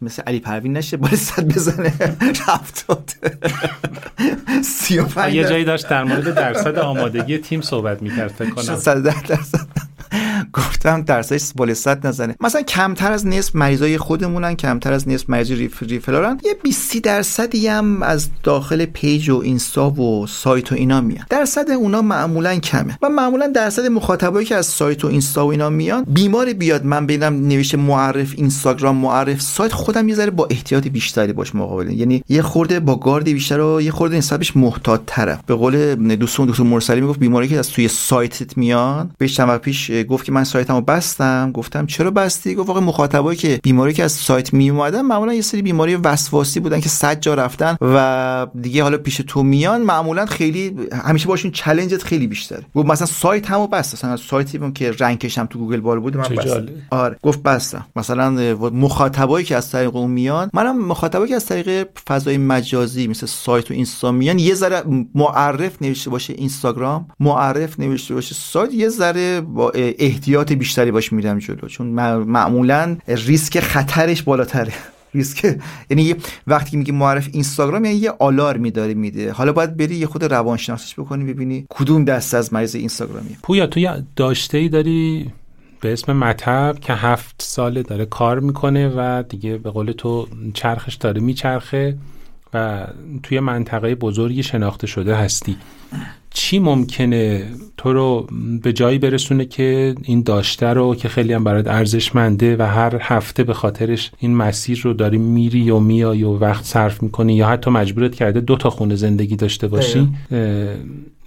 مثل علی پروین نشه بالا صد بزنه. رفت یه جایی داشت در مورد درصد آمادگی تیم صحبت می‌کرد فکر کنم. 100 درصد. گفتم درصدش بالای صد نزنه. مثلا کمتر از نصف مریضای خودمونن کمتر از نصف مریض ref referralن. یه 20 درصدی هم از داخل page و اینستا و سایت و اینا میان. درصد اونا معمولا کمه. و معمولا درصد مخاطبایی که از سایت و اینستا و اینا میان بیمار بیاد. من ببینم نوشته معرف اینستاگرام معرف سایت خودم یه ذره با احتیاط بیشتری باش مقابله. یعنی یه خورده با گارد بیشتر و یه خورده نسبتش محتاط تره. به قول دوستمون دکتر مرسلی می‌گفت بیماری که از توی سایتت میان به چند پیش گفت که سایتمو بستم گفتم چرا بستی؟ گفت واقعا مخاطبایی که بیماری که از سایت می اومدن معمولا یه سری بیماری وسواسی بودن که صد جا رفتن و دیگه حالا پیش تو میان معمولا خیلی همیشه باشون چالنجت خیلی بیشتره. گفت مثلا سایت همو بست. مثلا سایتی بود که رنکش هم تو گوگل بال بود من بستم. آره گفت بستم. مثلا مخاطبایی که از طریق اون میان منم مخاطبایی که از طریق فضای مجازی مثل سایت و اینستا میان یه ذره معرف نوشته باشه اینستاگرام معرف نوشته باشه سایت یه ذره با احتیاط بیشتری باش میرم جلو. چون معمولا ریسک خطرش بالاتره. ریسک یعنی وقتی میگی معرف اینستاگرام یعنی یه آلارمی داره میده. حالا باید بری یه خود روانشناسیش بکنی ببینی کدوم دسته از مریض اینستاگرامی پویا تو یه داشته ای داری به اسم مطب که هفت ساله داره کار می‌کنه و دیگه به قول تو چرخش داره میچرخه و توی منطقه بزرگی شناخته شده هستی. چی ممکنه تو رو به جایی برسونه که این داشته رو که خیلی هم برات ارزشمنده و هر هفته به خاطرش این مسیر رو داری میری و میای و وقت صرف می‌کنی یا حتی مجبورت کرده دو تا خونه زندگی داشته باشی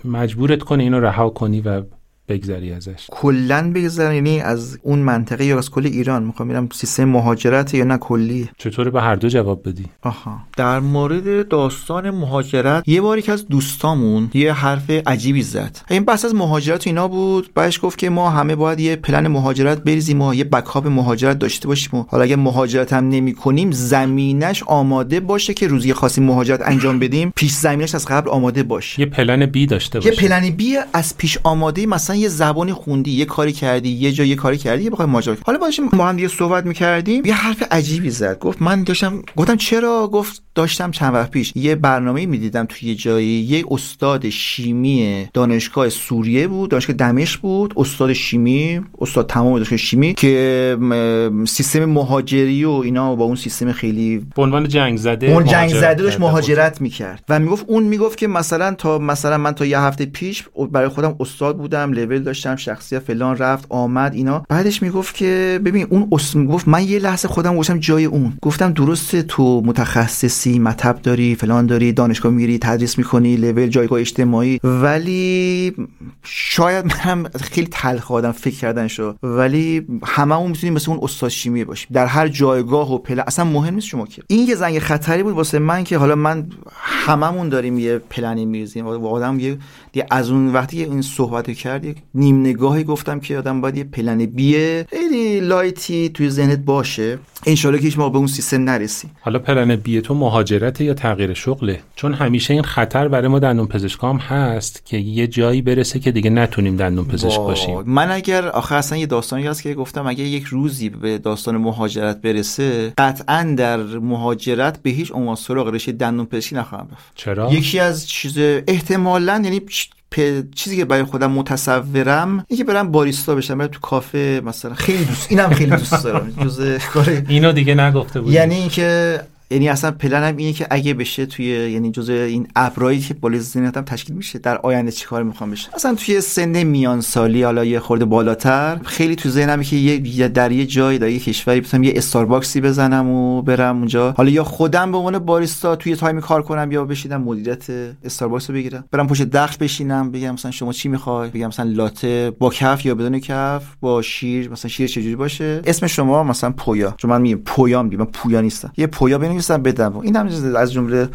مجبورت کنه اینو رها کنی و بگذری ازش. کلا بگذر یعنی از اون منطقه یا از کل ایران. می‌خوام میرم سیستم مهاجرت یا نه کلی. چطوره به هر دو جواب بدی؟ آها. در مورد داستان مهاجرت یه باری که از دوستامون یه حرف عجیبی زد. این بحث از مهاجرت اینا بود بعدش گفت که ما همه باید یه پلن مهاجرت بریزیم و یه بکاپ مهاجرت داشته باشیم و حالا اگه مهاجرت هم نمی کنیم زمینش آماده باشه که روزی خاصی مهاجرت انجام بدیم پیش زمینش از قبل آماده باشه. یه پلن بی داشته باشه. یه پلن بی از پیش آماده مثلا یه زبانی خوندی یه کاری کردی یه جا یه کاری کردی بخوای ماجرا حالا باشیم ما هم دیگه صحبت می‌کردیم یه حرف عجیبی زد. گفت من داشتم گفتم چرا؟ گفت داشتم چند وقت پیش یه برنامه می‌دیدم توی یه جایی یه استاد شیمی دانشگاه سوریه بود دانشگاه دمشق بود استاد شیمی استاد تمام دانشگاه شیمی که سیستم مهاجری و اینا با اون سیستم خیلی به عنوان جنگ زده اون جنگ زده داشت مهاجرت می‌کرد. و می‌گفت اون می‌گفت که مثلا تا مثلا من تا یه هفته پیش برای خودم استاد بودم لول داشتم شخصیت فلان رفت آمد اینا. بعدش می‌گفت که ببین اون اسم می‌گفت من یه لحظه خودم گفتم جای اون. گفتم درسته تو متخصصی مطب داری فلان داری دانشگاه میری تدریس می‌کنی لول جایگاه اجتماعی. ولی شاید منم خیلی تلخ آدم فکر کردن شو ولی هممون می‌تونیم مثل اون استاد شیمی باشیم. در هر جایگاه و پله. اصلا مهم نیست شما که این یه زنگ خطری بود واسه من که حالا من هممون داریم یه پلنی میریزیم. و آدم یه از اون وقتی این صحبت کرد نیم نگاهی گفتم که آدم باید یه پلن بیه خیلی لایتی توی ذهنت باشه. انشالله که هیچ ما به اون سیستم نرسی. حالا پلن بیه تو مهاجرت یا تغییر شغله. چون همیشه این خطر برای ما دندون پزشکام هست که یه جایی برسه که دیگه نتونیم دندون پزشک باشیم. من اگر آخه اصلا یه داستانی هست که گفتم اگه یک روزی به داستان مهاجرت برسه قطعا در مهاجرت به هیچ عنوان سراغ رشته دندون پزشکی نخواهم رفت. چرا؟ یکی از چیز احتمالا یعنی چیزی که برای خودم متصورم اینکه برم باریستا بشم برم تو کافه مثلا خیلی دوست اینم خیلی دوست دارم جزء اینو دیگه نگفته بود یعنی اینکه یعنی اصلا پلنم اینه که اگه بشه توی یعنی جزء این ابرایی که بالای ذهنیتم تشکیل میشه در آینده چیکار می‌خوام بشه. اصلا توی سن میان سالی حالا یه خورده بالاتر خیلی تو ذهنم که یه در یه جایی در یه کشوری بتونم یه استارباکسی بزنم و برم اونجا. حالا یا خودم به عنوان باریستا توی time کار کنم یا بشینم مدیریت استارباکس رو بگیرم. برم پشت دخل بشینم بگم مثلا شما چی می‌خوای؟ بگم مثلا لاته با کف یا بدون کف با شیر مثلا شیر چجوری باشه؟ اسم شما مثلا پویا. چون من میگم پویا میگم پویا نیستم. یه پویا بنویسم بدم. این هم از جمله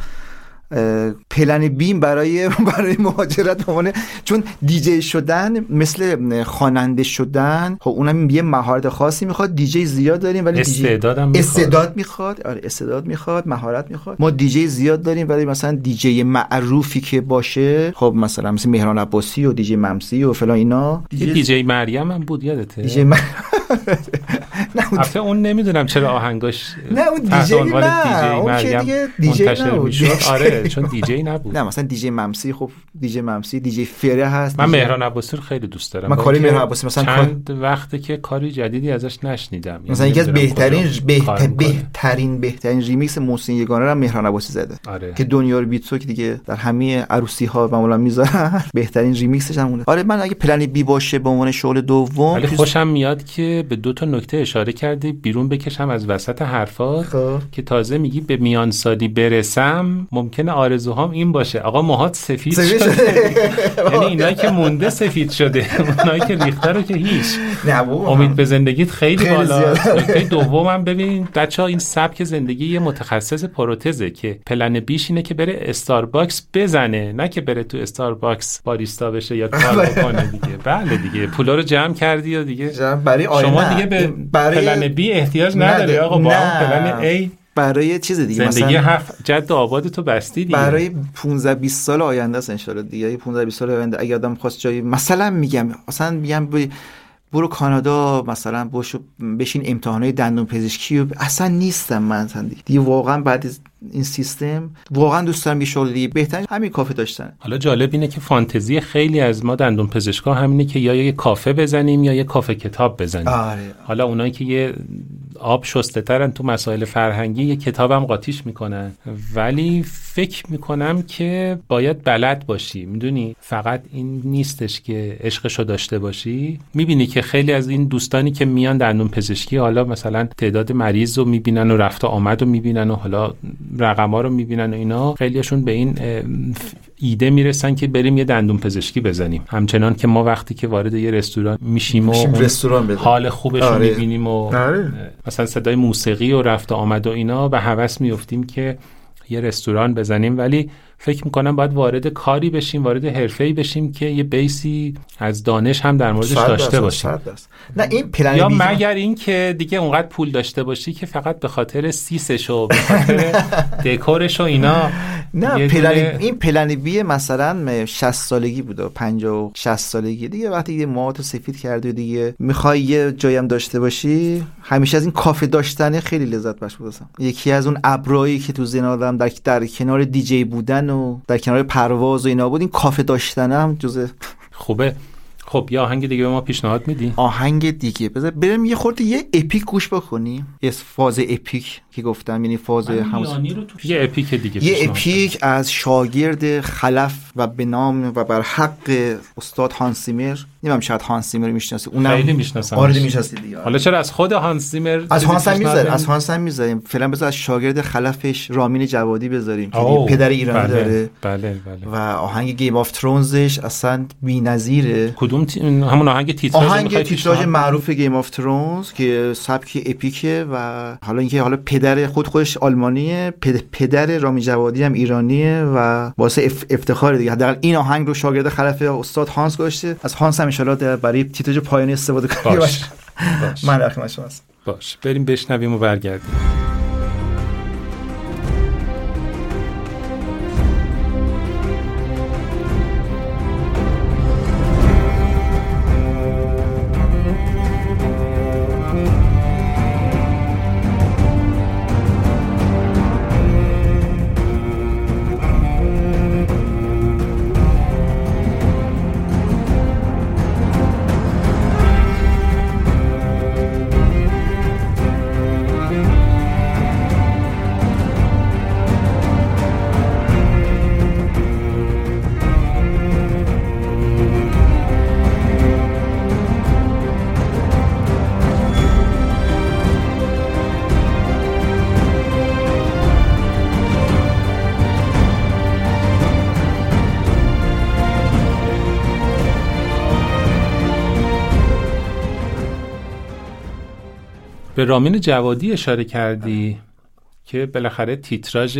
plan B م برای برای مهاجرت به چون دیجی شدن مثل خواننده شدن خب اونم یه مهارت خاصی می‌خواد. دیجی زیاد داریم ولی استعدادم می‌خواد. استعداد می‌خواد. آره استعداد می‌خواد مهارت می‌خواد. ما دیجی زیاد داریم ولی مثلا دیجی معروفی که باشه خب مثلا مثل مهران عباسی و دیجی ممسی و فلان اینا. دیجی, دیجی مریم هم بود یادته؟ دیجی مر... نه. اون نمی‌دونم چرا آهنگاش نه اون دیجی نه اون مریم دیگه دیجی نبود. آره چون دیجی نبود. نه مثلا دیجی ممسی خب دیجی ممسی دیجی فره هست من مهران عباسی رو خیلی دوست دارم. من کاری مهران عباسی مثلا چند وقته که کاری جدیدی ازش نشنیدم. مثلا یکی از بهترین بهترین بهترین ریمیکس محسن یگانه رو مهران عباسی زده. آره. که دنیا رو بیتسو که دیگه در همه عروسی ها معمولا می‌ذارن بهترین ریمیکسش هم آره من اگه plan B باشه به عنوان شغل دوم ولی خوشم میاد که به دو تا نکته اشاره کردی بیرون بکشم از وسط حرفات خب. که تازه میگی به میان سالی برسم ممکنه آرزوهام این باشه. آقا موهات سفید, سفید شده. یعنی اینایی که مونده سفید شده. اونایی که ریخته رو که هیچ. امید به زندگیت خیلی, بالا. دومم. ببین بچه این سبک زندگی یه متخصص پروتزه که plan B ش اینه که بره استارباکس بزنه. نه که بره تو استارباکس باریستا بشه یا کار بکنه دیگه. بله دیگه. پولا رو جمع کردی و دیگه؟ برای شما دیگه به برای پلن بی احتیاج نداری آقا با پلن ای برای چیز دیگه زندگی مثلا هفت جد آباد تو بستی دیگه. برای 15 20 سال آینده است ان دیگه. 15 20 سال آینده اگه آدم خواست جایی مثلا میگم مثلا میگم برو کانادا مثلا بشین امتحانات دندون پزشکی و اصلا نیستم من اصلا دیگه. واقعا بعد این سیستم واقعا دوست دارم یه بهتر همین کافه داشتن حالا جالب اینه که فانتزی خیلی از ما دندون پزشکا همینه که یا یه کافه بزنیم یا یه کافه کتاب بزنیم آره. حالا اونایی که یه آب شسته ترن تو مسائل فرهنگی. یه کتابم قاطیش می‌کنن. ولی فکر می‌کنم که باید بلد باشی. می‌دونی؟ فقط این نیستش که عشقشو داشته باشی. می‌بینی که خیلی از این دوستانی که میان دندون پزشکی حالا مثلا تعداد مریض رو می‌بینن و رفت آمد رو می‌بینن و حالا رقما رو می‌بینن و اینا خیلیشون به این ایده می‌رسن که بریم یه دندون پزشکی بزنیم همچنان که ما وقتی که وارد یه رستوران میشیم و رستوران حال خوبش رو آره. می‌بینیم و آره. مثلا صدای موسیقی و رفت آمد و اینا به هوس میفتیم که یه رستوران بزنیم ولی فکر می‌کنم باید وارد کاری بشیم وارد حرفه‌ای بشیم که یه بیسی از دانش هم در موردش داشته باشیم. نه این پلن یا مگر این که دیگه اونقدر پول داشته باشی که فقط به خاطر سیسش و به خاطر دکورش و اینا نه پلن این پلن بی مثلا 60 سالگی بود و 50 و 60 سالگی. دیگه وقتی یه موهاتو سفید کردی دیگه می‌خوای یه جایی هم داشته باشی همیشه از این کافه داشتن خیلی لذت بخش بود یکی از اون ابرایی که تو ذهن آدم در, در کنار دیجی بودن و در کنار پرواز و اینا بود این کافه داشتن هم جزء خوبه. خب یه آهنگ دیگه به ما پیشنهاد میدی؟ آهنگ دیگه. بذار بریم یه خورده یه epic گوش بکنیم. یه فاز epic. که گفتم یعنی فاز یه epic دیگه یه epic از شاگرد خلف و به نام و بر حق استاد هانس زیمر نمی‌دونم شاید هانس زیمر می‌شناسی اونم خیلی می‌شناسم آره می‌شناسی دیگه حالا چرا از خود هانس زیمر از هانس هم می‌ذاریم. از هانس هم می‌ذاریم. فعلا بذار از شاگرد خلفش رامین جوادی بذاریم که پدر ایرانی بله، داره. بله بله. و آهنگ Game of Thrones ش اصلا بی‌نظیره. کدوم تی... همون آهنگ تیتراژ آهنگ تیتراژ معروف Game of Thrones که سبک epic ه و حالا اینکه حالا پدر خود خودش آلمانیه پدر رامین جوادی هم ایرانیه و واسه اف... افتخار دیگه. حداقل این آهنگ رو شاگرد خلف استاد هانس گذاشته. از هانس هم ان برای تیتراژ پایانی استفاده کنیم. باش. باش. من رخیم شماست باش. بریم بشنویم و برگردیم. رامین جوادی اشاره کردی که بالاخره تیتراژ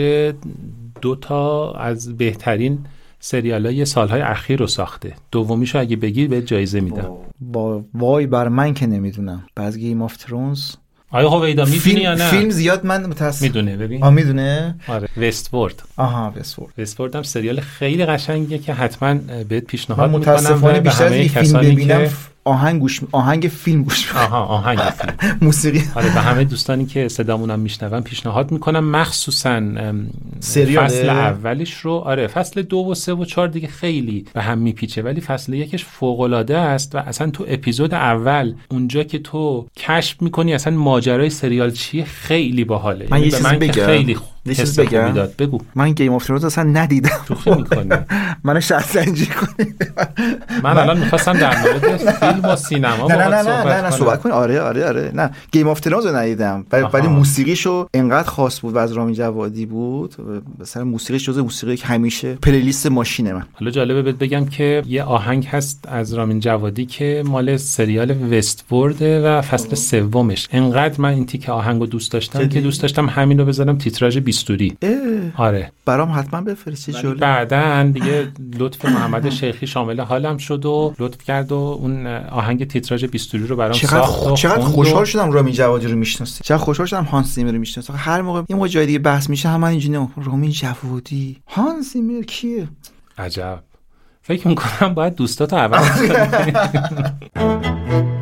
دو تا از بهترین سریال های سالهای اخیر رو ساخته. دومیشو اگه بگی یه جایزه میدم. با وای بر من که نمی‌دونم. بعد Game of Thrones آیا هویدا می‌دونی یا نه؟ فیلم زیاد من متاسف می‌دونه ببین. آ می‌دونه. آره Westworld آها Westworld Westworld هم سریال خیلی قشنگیه که حتما بهت پیشنهاد من می‌کنم. متاسفانه و بیشتر همه فیلم کسانی ببینم که آهنگ گوش آهنگ فیلم گوش. آها آهنگ فیلم موسیقی آره به همه دوستانی که صدامونم میشنون پیشنهاد می‌کنم مخصوصا؟ فصل اولش رو آره فصل دو و سه و چهار دیگه خیلی به هم میپیچه ولی فصل یکش فوق العاده است و اصلا تو اپیزود اول اونجا که تو کشف می‌کنی اصلا ماجرای سریال چیه خیلی باحاله من یعنی یه به چیزی که. خیلی حس چیز بگم. بگو. من گیم اف ترونز اصلا ندیدم. شوخی می‌کنی منو شطرنجی کنی. من الان می‌خواستم در مورد فیلم و سینما نه نه نه نه نه صحبت کن آره آره آره. نه Game of Thrones رو ندیدم. ولی موسیقیشو انقدر خاص بود و از رامین جوادی بود. مثلا موسیقیش جزء موسیقی که همیشه playlist ماشین من. حالا جالبه بهت بگم که یه آهنگ هست از رامین جوادی که مال سریال Westworld فصل سومش. انقدر من این تیک آهنگو دوست داشتم که دوست داشتم همین رو بذارم تیتراژ استوری. آره. برام حتما بفرستی جولی بعدا دیگه لطف محمد شیخی شامل حالم شد و لطف کرد و اون آهنگ تیتراژ بیستوری رو برام چقدر ساخت چقدر خوشحال شدم رامین جوادی رو می‌شناسی چقدر خوشحال شدم هانس زیمر رو می‌شناسی هر موقع این موقع جای دیگه بحث میشه هم من اینجوری رامین جوادی. هانس زیمر کیه؟ عجب. فکر می‌کنم باید دوستاتو عوض کنم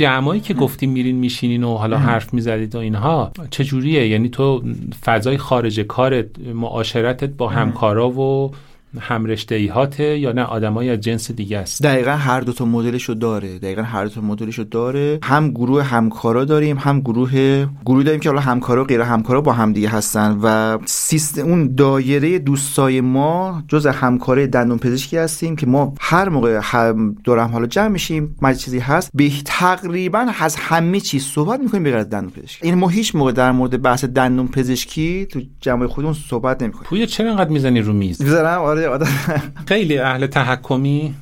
جمعایی که گفتیم میرین میشینین و حالا حرف می‌زدید و اینها چجوریه؟ یعنی تو فضای خارج کارت معاشرتت با همکارا و همرشته ایهاته یا نه آدمای از جنس دیگه است؟ دقیقا هر دو تا مدلشو داره. دقیقا هر دو تا مدلشو داره. هم گروه همکارا داریم هم گروه گروه داریم که حالا همکارا و غیر همکارا با هم دیگه هستن و سیستم اون دایره دوستای ما جز همکاره دندون پزشکی هستیم که ما هر موقع هم دورم حالا جمع میشیم مجلس چیزی هست به تقریبا از همه چیز صحبت می‌کنیم بغیر از دندون پزشکی. این ما هیچ موقع در مورد بحث دندون پزشکی تو جمع خودمون صحبت نمی‌کنیم. پویا چرا انقدر می‌زنی رو میز؟ می‌ذارم؟ آره آدم خیلی اهل تحکمی.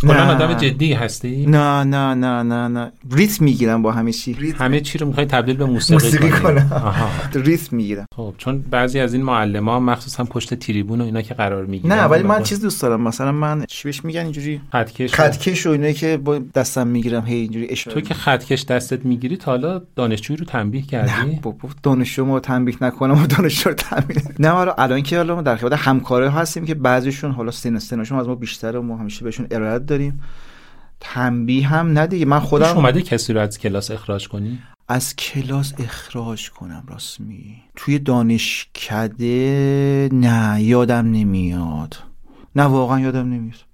کلا نه. آدم جدی هستی؟ نه نه نه نه نه. ریتم می‌گیرم با همه چی. همه چی رو می‌خوای تبدیل به موسیقی, موسیقی کنی. کنم. ریتم می‌گیرم. خب چون بعضی از این معلم ها مخصوصا پشت تریبون و اینا که قرار می‌گیرن نه ولی من چیز دوست دارم. مثلا من چی بهش میگن اینجوری؟ خطکش. خطکش و اینایی که با دستم می‌گیرم. هی اینجوری تو اشاره که خطکش دستت می‌گیری تا حالا دانشجویی رو تنبیه نه کردی بابا دانشجو ما تنبیه نکنم و دانشجو رو تنبیه نه حالا الان که حالا ما در خدمت همکاره هستیم که بعضیشون حالا سن سنشون از ما بیشتره و ما همیشه بهشون داریم. تنبیه هم نه دیگه. من خودم اومده کسی رو از کلاس اخراج کنی؟ از کلاس اخراج کنم راست می توی دانشکده نه یادم نمیاد. نه واقعا یادم نمیاد.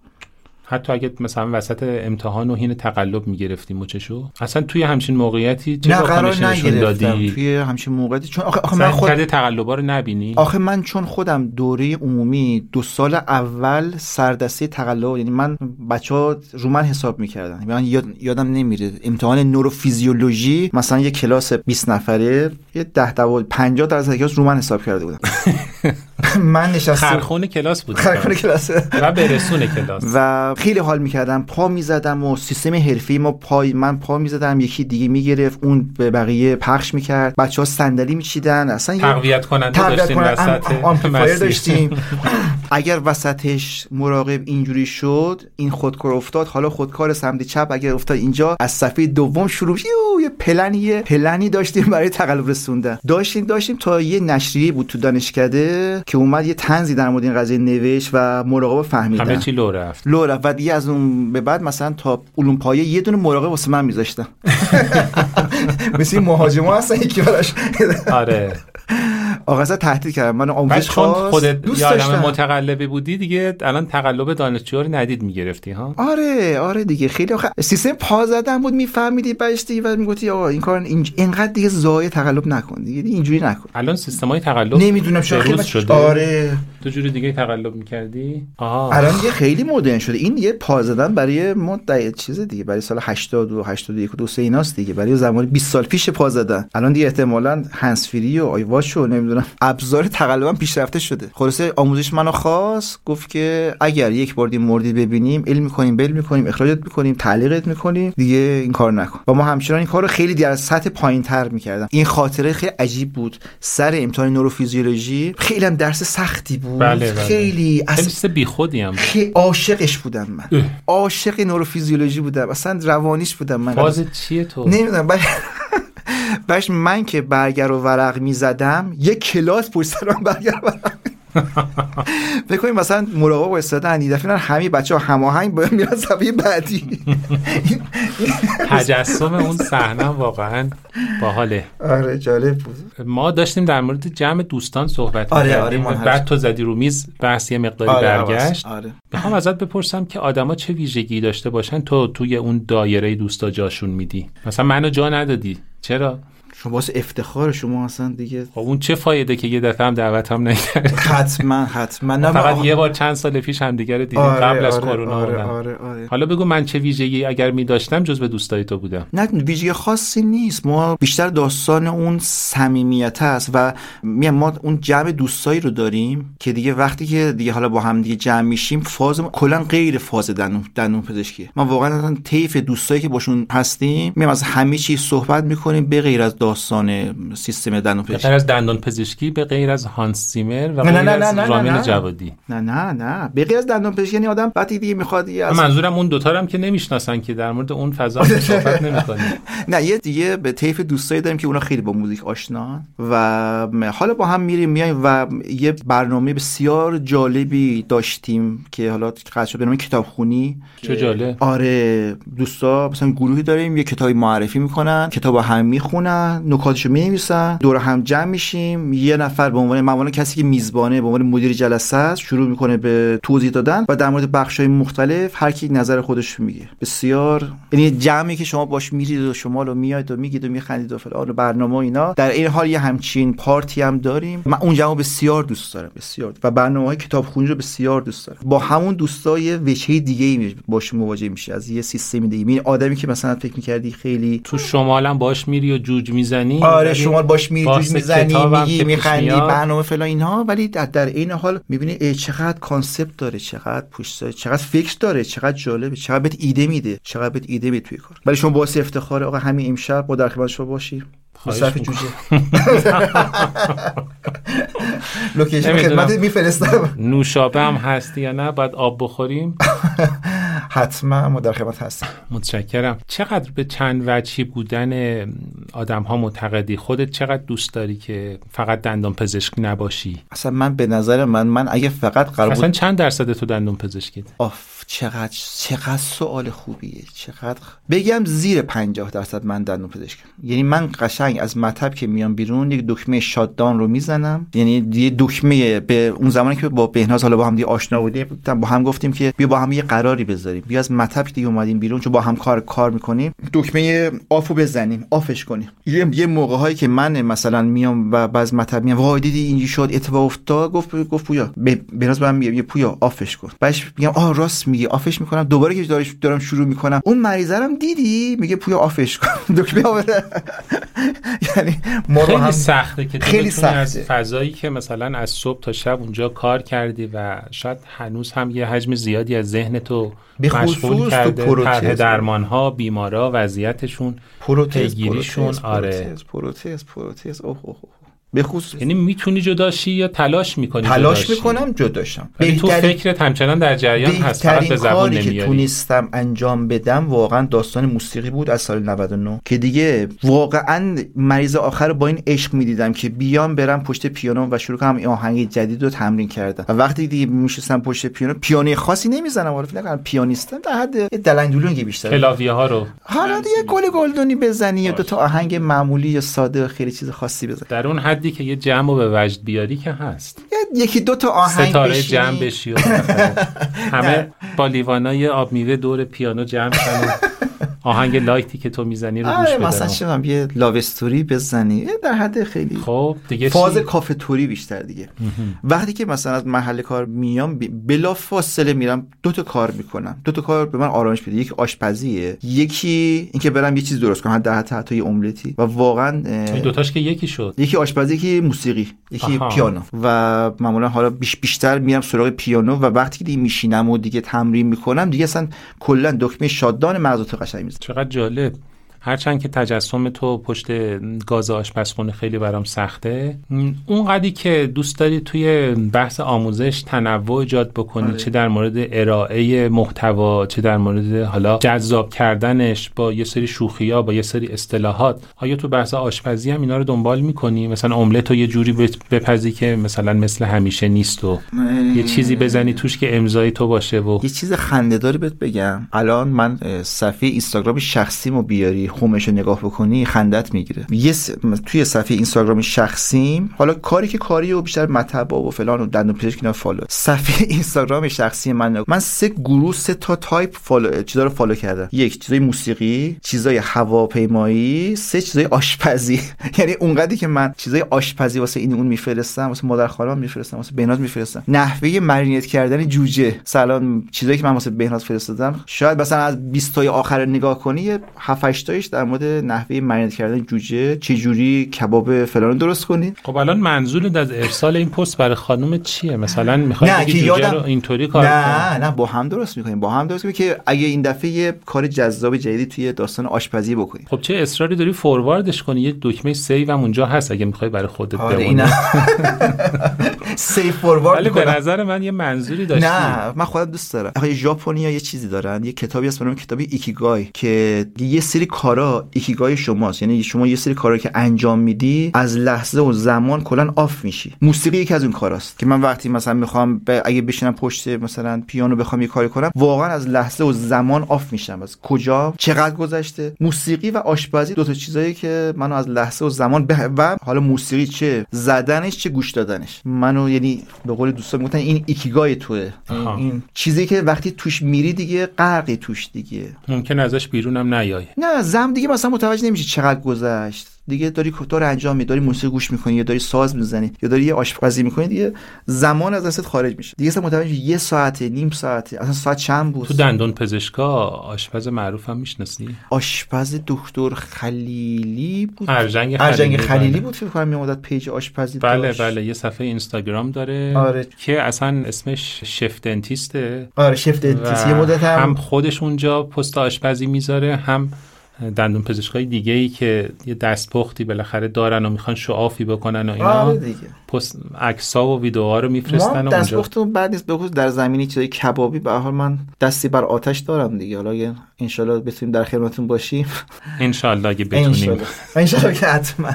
حتی اگه مثلا وسط امتحان و حین تقلب می‌گرفتی مچشو. اصلا توی همچین موقعیتی چه نه قرار نشون نگرفتم. دادی؟ توی همچین موقعیتی. چون آخه, آخه من خود تقلبا رو نبینی؟ آخه من چون خودم دوره عمومی دو سال اول سردسته تقلب یعنی من بچه ها رو من حساب می‌کردن. من یاد یادم نمیره. امتحان نوروفیزیولوژی مثلا یه کلاس 20 نفره یه 10 12 50 درصد کلاس رو من حساب کرده بودن من نشستم. خرخون کلاس بود خرخون کلاس. و برسون کلاس. و خیلی حال می‌کردم. پا می‌زدم و سیستم حرفی ما پای من پا می‌زدم یکی دیگه می‌گرفت اون به بقیه پخش می‌کرد. بچه ها صندلی میچیدن اصلا تقویت کننده تقویت داشتین کنن. وسط. داشتیم. اگر وسطش مراقب اینجوری شد این خودکار افتاد. حالا خودکار سمت چپ اگر افتاد اینجا از صفحه دوم شروع یه پلنی پلنی داشتیم برای تقلب رسوندن. داشتیم داشتیم تا یه نشریه بود تو دانشکده که اومد یه تنزی در مورد این قضیه نوشت و مراقب فهمیدن. همه چی لو رفت. لو رفت و دیگه از اون به بعد مثلا تا علوم پایه یه دونه مراقب واسه من میذاشتن. مثل این مهاجما هستن یکی براش. آره. آقا تهدید کردم. من آموزش چون خودت دوست یه آدم داشتم. متقلبی بودی دیگه الان تقلب دانشجوها رو ندید می‌گرفتی ها؟ آره آره دیگه. خیلی آخه سیستم پا زدن بود میفهمیدی بعدش دیگه بعد می‌گفتی آقا این کار اینج... اینقدر دیگه زای تقلب نکن دیگه اینجوری نکن. الان سیستمای تقلب نمی‌دونم خیلی شده. آره. تو جوری دیگه تقلب می‌کردی؟ آها. الان دیگه خیلی مدرن شده. این دیگه پا زدن برای ما در- چیز دیگه برای سال 80 و 81 و 2 3 ایناست دیگه. برای زمان 20 سال پیش پا زدن. الان دیگه احتمالاً هنس فری و آیواش و نمی‌دونم ابزار تقلبم پیشرفته شده. خلاصه آموزش منو خواست گفت که اگر یک بار این موردی ببینیم علم می‌کنیم بل می‌کنیم اخراجت می‌کنیم تعلیقت می‌کنیم دیگه این کار نکن. و ما همچنان این کار رو خیلی در سطح پایین تر می‌کردم. این خاطره خیلی عجیب بود. سر امتحان نوروفیزیولوژی خیلی هم درس سختی بود. بله، بله. خیلی اصلا بیخودی هم. خیلی عاشقش بودم من. عاشق نوروفیزیولوژی بودم. اصلا روانیش بودم من. فاز چیه تو؟ نمی‌دونم بعدش من که برگر و ورق می‌زدم یه کلاس پشت سر من برگر و ورق فکر کنیم مثلا مراقب یه دفعه همه بچه ها هماهنگ باید میرن صفحه بعدی. تجسم اون صحنه واقعا باحاله. آره جالب بود. ما داشتیم در مورد جمع دوستان صحبت آره، می‌کردیم. آره، بعد تو زدی رو میز بحث یه مقداری برگشت. آره. می‌خوام ازت بپرسم که آدما چه ویژگی داشته باشن تو توی اون دایره دوستا جاشون میدی؟ مثلا منو جا ندادی. چرا؟ شما واسه افتخار شما اصلا دیگه. خب اون چه فایده که یه دفعه هم دعوتم نکردی حتما حتما. نه فقط من- یه بار چند سال پیش هم دیگه رو دیدیم آره، قبل از آره، کرونا آره آره آره آره. حالا بگو من چه ویژگی اگر می داشتم جز به دوستای تو بودم؟ نه ویژگی خاصی نیست. ما بیشتر داستان اون صمیمیت است و ما اون جمع دوستایی رو داریم که دیگه وقتی که دیگه حالا با هم دیگه جمع میشیم فاز کلا غیر فاز دندون دندون پزشکی. ما واقعا طیف دوستایی که باشون هستیم میام از همه چیز صحبت می‌کنیم به غیر از داستان سیستم دندون به غیر پزشکی از دندان پزشکی به غیر از هانس زیمر و نه، نه، رامین. جوادی. نه نه نه. به غیر از دندون پزشکی یعنی آدم وقتی دیگه می‌خواد از منظورم اون دوتا هم که نمی‌شناسن که در مورد اون فضا صحبت نمی‌کنیم. نه یه دیگه به طیف دوستایی داریم که اونا خیلی با موزیک آشنا و حالا با هم میریم میایم و یه برنامه بسیار جالبی داشتیم که حالا قرار شد به نام کتابخونی. چه جالب. آره دوستا مثلا گروهی داریم یه کتابی معرفی می‌کنن کتاب هم می‌خونن نکاتشو می‌نویسن دور هم جمع میشیم. یه نفر به عنوان معمولا کسی که میزبانه به عنوان مدیر جلسه است شروع می‌کنه به توضیح دادن و در مورد بخش های مختلف هر کی نظر خودش میگه. بسیار. یعنی جمعی که شما باش میرید و شما رو میاید و میگید و میخندید و فلان و برنامه اینا در این حال یه همچین پارتی هم داریم. من اون جمع بسیار دوست دارم بسیار. و برنامه های کتابخونی رو بسیار دوست دارم. با همون دوستای وجهه دیگه ای باش مواجه میشه از یه سیستم دیگه. این آدمی که مثلا فکر می‌کردی خیلی تو شمالم باش میری و جوج می‌زنی؟ آره ولی شما باش جوج می‌زنی میگی میخندی. برنامه فلان اینها ولی در, در این حال می‌بینی ای چقدر concept داره چقدر پشت داره چقدر فکر داره چقدر جالبه چقدر بهت ایده میده چقدر بهت ایده میده توی کار. ولی شما باعث افتخار آقا همین امشب با در خدمت شما باشی مصرف. جوجه. location. خدمت میفرستم. نوشابه هم هستی یا نه؟ باید آب بخوریم. حتما ما در خدمت هستیم. متشکرم. چقدر به چند وجهی بودن آدم ها معتقدی؟ خودت چقدر دوست داری که فقط دندان پزشک نباشی؟ اصلا من به نظر من من اگه فقط قرار اصلا چند درصد تو دندان پزشکیت آف. چقدر چقدر سوال خوبیه چقدر بگم زیر 50 درصد من دندون پزشکم یعنی من قشنگ از مطب که میام بیرون یک دکمه shutdown رو می‌زنم. یعنی یه دکمه به اون زمانی که با بهناز حالا با هم دیگه آشنا بودیم با هم گفتیم که بیا با هم یه قراری بذاریم. بیا از مطب که دیگه اومدیم بیرون چون با هم کار کار می‌کنیم دکمه off و بزنیم off ش کنیم. یه یه موقع هایی که من مثلا میام و بعض مطب میام وای دیدی اینجوری شد اتفاق افتاد؟ گفت گفت پویا به بهناز من میگه پویا off ش کن. بعدش میگم آه راست میگه off ش می‌کنم دوباره که دارش- دارم شروع می‌کنم اون مریضه رو هم دیدی میگه پویا off ش کن دکمه off یعنی خیلی سخته که خیلی بتونی از سخته. فضایی که مثلا از صبح تا شب اونجا کار کردی و شاید هنوز هم یه حجم زیادی از ذهن تو مشغول کرده. طرح درمان ها بیمارا وضعیتش پروتز پیگیریشون، آره. پروتز پروتز پروتز اوه اوه. به خصوص یعنی می‌تونی جداشی یا تلاش می‌کنی تلاش جداشی؟ می‌کنم جداشم ولی تو فکرت همچنان در جریان هست فقط به زبان کاری که نمیاری. تونستم انجام بدم واقعا داستان موسیقی بود از سال 99 که دیگه واقعا مریض آخر رو با این عشق می‌دیدم که بیام برم پشت پیانو و شروع کنم این آهنگ جدید رو تمرین کردم و وقتی دیگه میشستم پشت پیانو پیانوی خاصی نمی‌زنم عارف نکنم پیانیستم در حد یه دلنگدولونگی بیشتر. کلاویه ها رو. حالا دیگه گل گلدونی بزنی یا دو تا آهنگ معمولی یا ساده خیلی چیز خاصی بزنی در اون حد حدی که یه جمع رو به وجد بیاری که هست. یکی دو تا آهنگ ستاره بشینی. جمع بشی و همه با لیوانای آب میوه دور پیانو جمع شن و آهنگ لایتی که تو می‌زنی رو گوش آره مثلا چه یه لاو استوری بزنی در حد خیلی خب دیگه فاز؟ کافه توری بیشتر دیگه. وقتی که مثلا از محل کار میام بلا فاصله میرم دو تا کار می‌کنم. دو تا کار به من آرامش میده. یکی آشپزیه یکی اینکه برم یه چیز درست کنم در حتی حتی یه املتی. و واقعا دوتاش که یکی شد. یکی آشپزی یکی موسیقی یکی آها. پیانو. و معمولا حالا بیش بیشتر میرم سراغ پیانو و وقتی که دیگه میشینم و دیگه تمرین می‌کنم دیگه اصلا کلا دکمه شادان مغزتو قشنگ چقدر جالب. هرچند که تجسم تو پشت گاز آشپزخونه خیلی برام سخته اون قدی که دوست داری توی بحث آموزش تنوع ایجاد بکنی آره. چه در مورد ارائه محتوا چه در مورد حالا جذاب کردنش با یه سری شوخیا با یه سری اصطلاحات آیا تو بحث آشپزی هم اینا رو دنبال می‌کنی؟ مثلا املت رو یه جوری بپزی که مثلا مثل همیشه نیست و یه چیزی بزنی توش که امضای تو باشه و یه چیز خندهداری بهت بگم. الان من صفحه اینستاگرام شخصیمو بیاری. هومش رو نگاه بکنی خندت می‌گیره. یه س... توی صفحه اینستاگرام شخصیم حالا کاری که کاری و بیشتر مطبه و فلان و دندون پزشک اینا follow. صفحه اینستاگرام شخصی من. من سه گروه سه تا type follow چیزا رو follow کردم. یک چیزای موسیقی چیزای هواپیمایی سه چیزای آشپزی. یعنی اونقدری که من چیزای آشپزی واسه این اون میفرستم واسه مادر خالم میفرستم واسه بهناز میفرستم. نحوه marinate کردن جوجه. سلام چیزایی که من واسه بهناز فرستادم. شاید مثلا از 20 تای آخر نگاه کنی یه 7 8 تایش در مورد نحوه marinate کردن جوجه چه جوری کباب فلان درست کنی؟ خب الان منظورت از ارسال این پست برای خانم چیه؟ مثلا می‌خوای نه، بگی که جوجه یادم- رو اینطوری کار نه نه با هم درست می‌کنیم با هم درست می‌کنیم که اگه این دفعه یه کار جذاب جدیدی توی داستان آشپزی بکنیم خب چه اصراری داری forward ش کنی؟ یه دکمه save هم اونجا هست اگه می‌خوای برای خودت آره save forward ولی به. نظر من یه منظوری داشتی. نه من خودم دوست دارم. آخه ژاپنیا یه چیزی دارن. یه کتابی هست به نام کتاب ikigai که یه سری کارا ikigai شماست. یعنی شما یه سری کارا که انجام میدی از لحظه و زمان کلا off میشی. موسیقی یکی از اون کاراست. که من وقتی مثلا می‌خوام ب... اگه بشینم پشت مثلا پیانو بخوام یه کاری کنم واقعا از لحظه و زمان off میشم. از کجا؟ چقدر گذشته؟ موسیقی و آشپزی دو تا چیزایی که منو از لحظه و زمان به... و حالا موسیقی چه زدنش چه گوش دادنش. منو یعنی به قول دوستان می‌گفتن این ایکیگای توه. آها. این چیزی که وقتی توش میری دیگه غرقی توش دیگه. ممکن ازش بیرونم نیای. نه زم دیگه مثلا متوجه نمیشه چقدر گذشت. دیگه داری داری انجام میدی داری موسیقی گوش می‌کنی یا داری ساز می‌زنی یا داری یه آشپزی می‌کنی دیگه زمان از دستت خارج میشه دیگه اصلا متوجه یه ساعته نیم ساعته اصلا ساعت چند بود تو دندون پزشکا آشپز معروف هم می‌شناسی آشپز دکتر خلیلی بود ارجنگ ارجنگ خلیلی، خلیلی بله. بود فکر کنم میومد page آشپزی بله داشت. بله یه صفحه اینستاگرام داره آره. که اصلا اسمش Chef Dentist ه آره Chef Dentist یه مدت هم, هم خودش اونجا پست آشپزی می‌ذاره هم دندون پزشکای دیگه ای که یه دستپختی بالاخره دارن و می‌خوان show off ی بکنن و اینا آره پست عکس‌ها و ویدیوها رو میفرستن اونجا. دستپختمون بعد نیست به خصوص در زمینی چیزای کبابی. به حال من دستی بر آتش دارم دیگه. حالا انشالله بتونیم در خدمتتون باشیم. انشالله اگه بتونیم. انشالله. که حتما.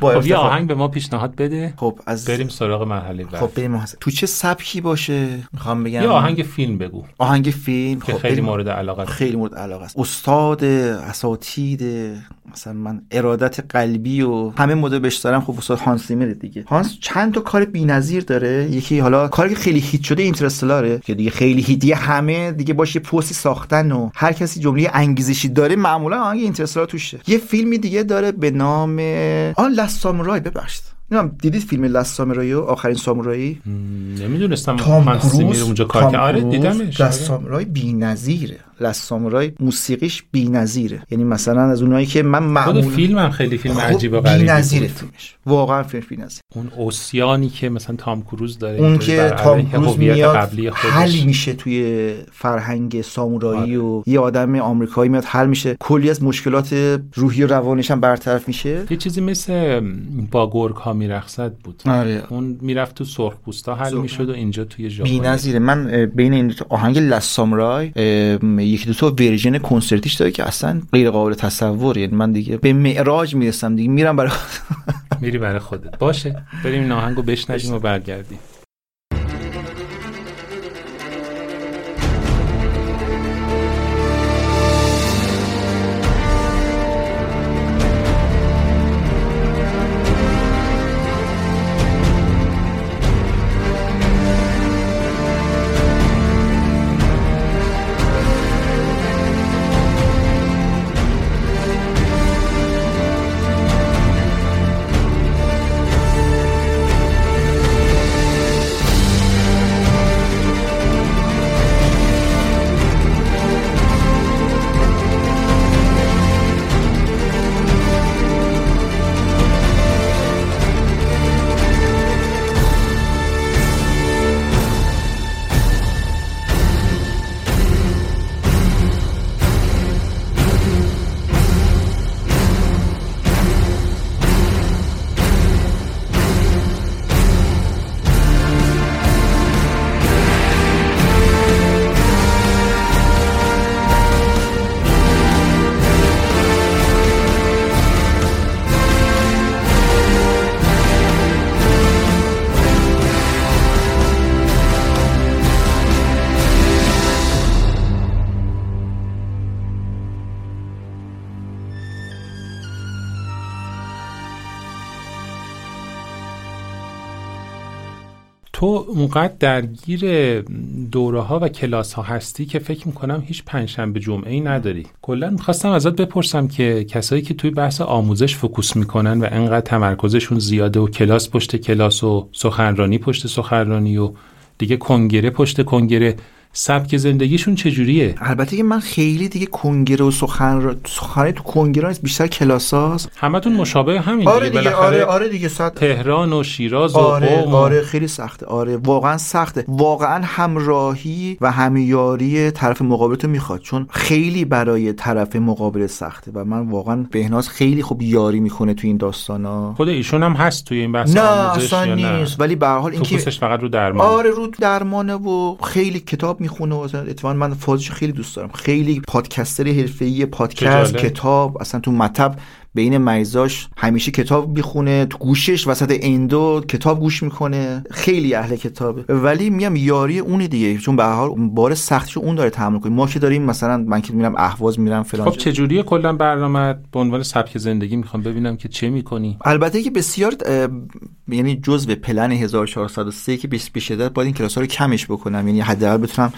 با خب یه. آهنگ به ما پیشنهاد بده. خب از بریم سراغ مرحله بعد. خب بریم. تو چه سبکی باشه؟ می‌خوام بگم یه آهنگ فیلم بگو. آهنگ فیلم. که خب خیلی بریم. مورد علاقه خیلی مورد علاقه است. استاد اساتید مثلا من ارادت قلبی و همه مدل بهش دارم. خب استاد هانس زیمر دیگه. هانس چند تا کار بی‌نظیر داره. یکی حالا کاری که خیلی هیت شده اینترستلاره که دیگه خیلی هیت همه دیگه باشه پستی ساختن و هر کسی جمله انگیزشی داره معمولا آهنگ اینترستلار توشه یه فیلمی دیگه داره به نام آن لاست سامورای ببخشید. نمی‌دونم دیدید فیلم لاست سامورایی و آخرین سامورایی؟ نمی‌دونستم تام کروز اونجا کار آره دیدمش. لاست آره. سامورای بی‌نظیره. لاست سامورای موسیقیش بی‌نظیره. یعنی مثلا از اونایی که من خود معمولا فیلم هم خیلی فیلم خب عجیب و غریبی بی‌نظیره فیلمش. واقعا فیلم بی‌نظیر اون اوسیانی که مثلا تام کروز داره اون که تام کروز میاد قبلی خودش. حل میشه توی فرهنگ سامورایی و یه آدم آمریکایی میاد حل میشه. کلی از مشکلات روحی و روانیش هم برطرف میشه. یه چیزی مثل با گرگ ها میرخصد بود. آره. اون می‌رفت تو سرخ پوستا حل. می‌شد و اینجا توی ژاپن. بی‌نظیره. من بین این دو تا آهنگ لاست سامورای یکی دو تا ورژن کنسرتیش داره که اصلا غیر قابل تصور. یعنی من دیگه به معراج می‌رسم دیگه. میرم برای میری برای خودت. باشه. بریم این آهنگو بشنویم و برگردیم. تو اونقدر درگیر دوره ها و کلاس ها هستی که فکر می‌کنم هیچ پنجشنبه جمعه ای نداری. کلا می‌خواستم ازت بپرسم که کسایی که توی بحث آموزش فکوس می‌کنن و انقدر تمرکزشون زیاده و کلاس پشت کلاس و سخنرانی پشت سخنرانی و دیگه کنگره پشت کنگره سبک زندگیشون چجوریه؟ البته که من خیلی دیگه کنگره و سخن سخنرانی تو کنگره نیست بیشتر کلاساست همتون مشابه همین آره دیگه, دیگه آره آره دیگه صد تهران و شیراز آره و- آره خیلی سخته آره واقعا سخته. واقعا همراهی و همیاری طرف مقابل تو می‌خواد چون خیلی برای طرف مقابل سخته و من واقعا بهناز خیلی خوب یاری می‌کنه تو این داستانا. خود ایشون هم هست توی این بحث نه اصلا نیست ولی به هر حال اینکه فقط رو درمان. آره رو درمانه و خیلی کتاب می‌خونه و اتفاقا من فازش خیلی دوست دارم خیلی پادکستر حرفه‌ای پادکست. کتاب اصلا تو مطب بین مریضاش همیشه کتاب می‌خونه تو گوشش وسط اندو کتاب گوش می‌کنه. خیلی اهل کتابه. ولی میگم یاری اونه دیگه چون به حال بار سختشو اون داره تحمل کنه ما که داریم مثلا من که میرم اهواز میرم فلان خب چجوریه؟ کلا برنامه به عنوان سبک زندگی می‌خوام ببینم که چه می‌کنی. البته که بسیار یعنی جزء پلن 1403 که به شدت باید این کلاس ها رو کمش بکنم. یعنی حداقل بتونم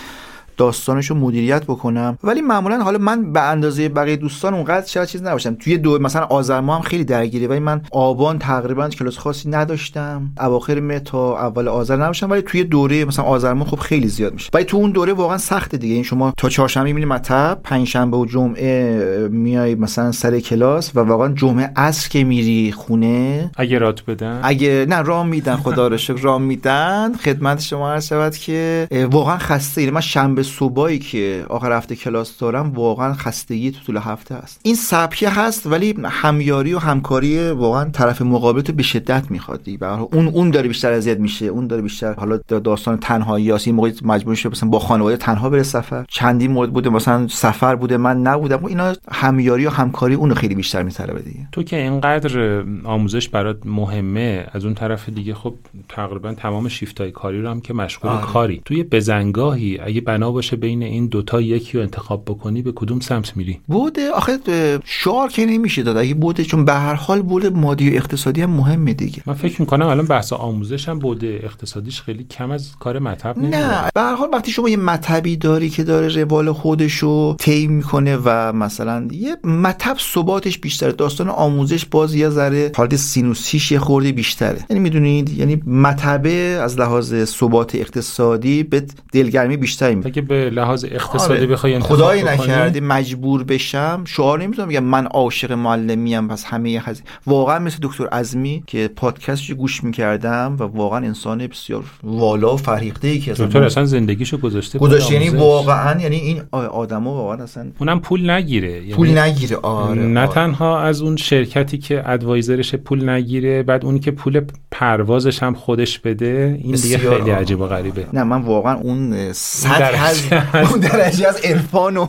داستانش رو مدیریت بکنم. ولی معمولا حالا من به اندازه بقیه دوستان اونقدر شاید چیز نباشم. توی دو مثلا آذر ماه هم خیلی درگیره ولی من آبان تقریبا کلاس خاصی نداشتم. اواخر مه تا اول آذر نباشم ولی توی دوره مثلا آذر ماه خب خیلی زیاد میشه. ولی تو اون دوره واقعا سخته دیگه. این شما تا چهارشنبه می‌بینی مطب پنجشنبه و جمعه میای مثلا سر کلاس و واقعا جمعه عصر که میری خونه. اگه رات بدن؟ اگه نه رام میدن خدا رو شکر رام میدن. خدمت شما عرض شود که واقعا خسته. ایم من شنبه صبحی که آخر هفته کلاس دارم واقعا خستگی تو طول هفته هست این سبکه هست ولی همیاری و همکاری واقعا طرف مقابل تو به شدت می‌خواد. به اون اون داره بیشتر اذیت میشه اون داره بیشتر حالا داستان تنهایی هست این موقع مجبور شده مثلا با خانواده تنها بره سفر. چندین مورد بوده مثلا سفر بوده من نبودم. و اینا همیاری و همکاری اونو خیلی بیشتر میطلبه دیگه. تو که اینقدر آموزش برات مهمه از اون طرف دیگه خب تقریبا تمام شیفتای کاری رو هم که مشغول آره. کاری. توی بزنگاهی اگه بنا باشه بین این دوتا یکی رو انتخاب بکنی به کدوم سمت میری؟ بوده آخه شعار که نمیشه داد. اگه بوده چون به هر حال بوده مادی و اقتصادی هم مهمه دیگه. من فکر می‌کنم الان بحث آموزش هم بوده اقتصادیش خیلی کم از کار نمیاد نه به هر حال وقتی شما یه مطبی داری که داره روال خودشو طی می‌کنه و مثلا یه مطب ثباتش بیشتره داستان آموزش باز یه ذره حالت سینوسیش یه خورده بیشتره. یعنی می‌دونید یعنی مطبه از لحاظ ثبات اقتصادی به دلگرمی بیشتری میده به لحاظ اقتصادی آره. بخوای خدایی نکرده مجبور بشم شعار نمی‌تونم بگم من عاشق معلمیم پس همه هز... واقعا مثل دکتر عزمی که پادکستش گوش می‌کردم و واقعا انسان بسیار والا و فرهیخته ای که اصلا دکتر اصلا زندگیشو گذاشته پای گذاشت یعنی. واقعا یعنی این آدما واقعا اصلا اونم پول نگیره یعنی پول نگیره آره نه آره. تنها از اون شرکتی که ادوایزرش پول نگیره بعد اونی که پول پروازش هم خودش بده این دیگه خیلی. عجیب و غریبه نه من واقعا اون سطح از اون درجه از عرفان و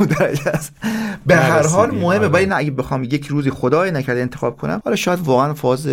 اون درجه از به هر حال. مهمه آره. ولی نه اگه بخوام یک روزی خدای نکرده انتخاب کنم حالا شاید واقعا فاز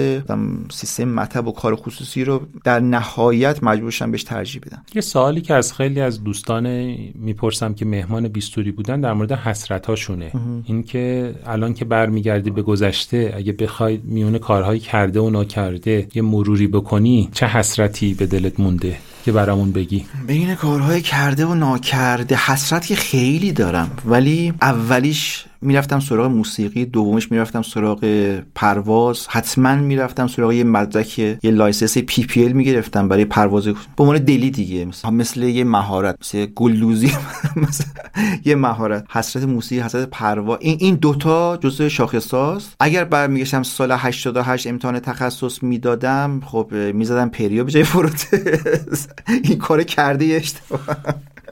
سیستم مطب و کار خصوصی رو در نهایت مجبورشم بهش ترجیح بدم یه سوالی که از خیلی از دوستان می‌پرسم که مهمان بیستوری بودن در مورد حسرت هاشونه این که الان که برمیگردی به گذشته اگه بخوای میونه کارهایی کرده و ناکرده یه مروری بکنی چه حسرتی به دلت مونده که برامون بگی. بین کارهای کرده و ناکرده حسرت که خیلی دارم ولی اولیش می‌رفتم سراغ موسیقی دومش می‌رفتم سراغ پرواز حتما می‌رفتم سراغ یه مدرک یه license PPL می‌گرفتم برای پرواز به عنوان دلی دیگه مثل, مثل یه مهارت مثل گلدوزی یه مهارت. حسرت موسیقی حسرت پرواز این این دوتا جزء شاخصاست اگر برمیگشتم سال 88 امتحان تخصص می‌دادم خب می‌زدم perio به جای پروتز این کار کرده اشتباه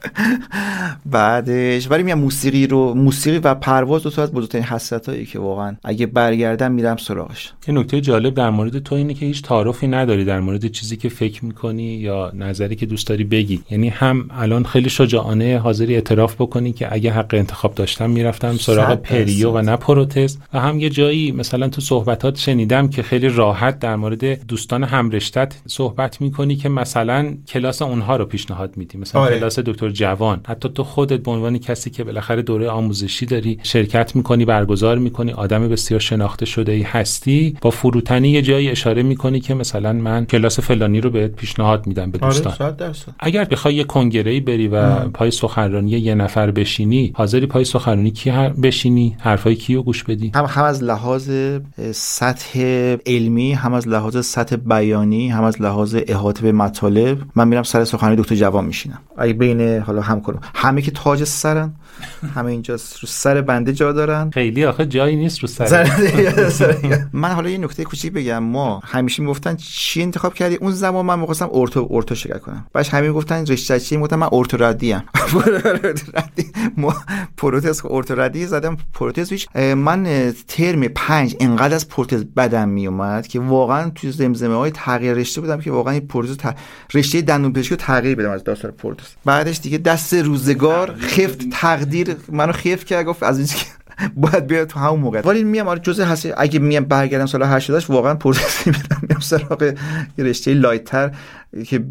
بعدش ولی میام موسیقی رو موسیقی و پرواز دو تا از بزرگترین حسرتایی که واقعا اگه برگردم میرم سراغش یه نکته جالب در مورد تو اینه که هیچ تعارفی نداری در مورد چیزی که فکر می‌کنی یا نظری که دوست داری بگی یعنی هم الان خیلی شجاعانه حاضری اعتراف بکنی که اگه حق انتخاب داشتم می‌رفتم سراغ پریو و. نه پروتز و هم یه جایی مثلا تو صحبتات شنیدم که خیلی راحت در مورد دوستان همرشتت صحبت می‌کنی که مثلا کلاس اونها رو پیشنهاد میدی مثلا آره. کلاس دکتر دکتر جوان. حتی تو خودت به عنوان کسی که بالاخره دوره آموزشی داری شرکت می‌کنی برگزار می‌کنی آدم بسیار شناخته شده ای هستی با فروتنی یه جایی اشاره می‌کنی که مثلا من کلاس فلانی رو بهت پیشنهاد میدم به آره، دوستان. آره اگر بخوای یه کنگره بری و پای سخنرانی یه نفر بشینی حاضری پای سخنرانی کی هر بشینی؟ حرفای کیو گوش بدی؟ هم هم از لحاظ سطح علمی هم از لحاظ سطح بیانی هم از لحاظ احاطه به مطالب من میرم سر سخنرانی دکتر جوان میشینم. اگه بین حالا هم کنم همه که تاج سرن. همه اینجا رو سر بنده جا دارن. خیلی آخه جایی نیست رو سر. من حالا یه نکته کوچیک بگم. ما همیشه می‌گفتن چی انتخاب کردی؟ اون زمان من می‌خواستم ortho ortho شرکت کنم. بعدش همین گفتن رشته چی؟ می‌گفتم من ortho ردی ام. ما پروتز ortho ردی زدم. پروتز هیچ من ترم پنج انقدر از پروتز بدم میومد که واقعا توی زمزمه های تغییر رشته بودم که واقعا این پروتز ت... رشته دندون پزشکی تغییر بدم از داستان پروتز. بعدش دیگه دست روزگار خفت تقدیر منو خفت کرد گفت از اینجا باید بیاد تو همون موقع. ولی میام آره جزء هست. اگه میام برگردم سال 88 واقعا پروتز میدم. میام سراغ رشته light تر که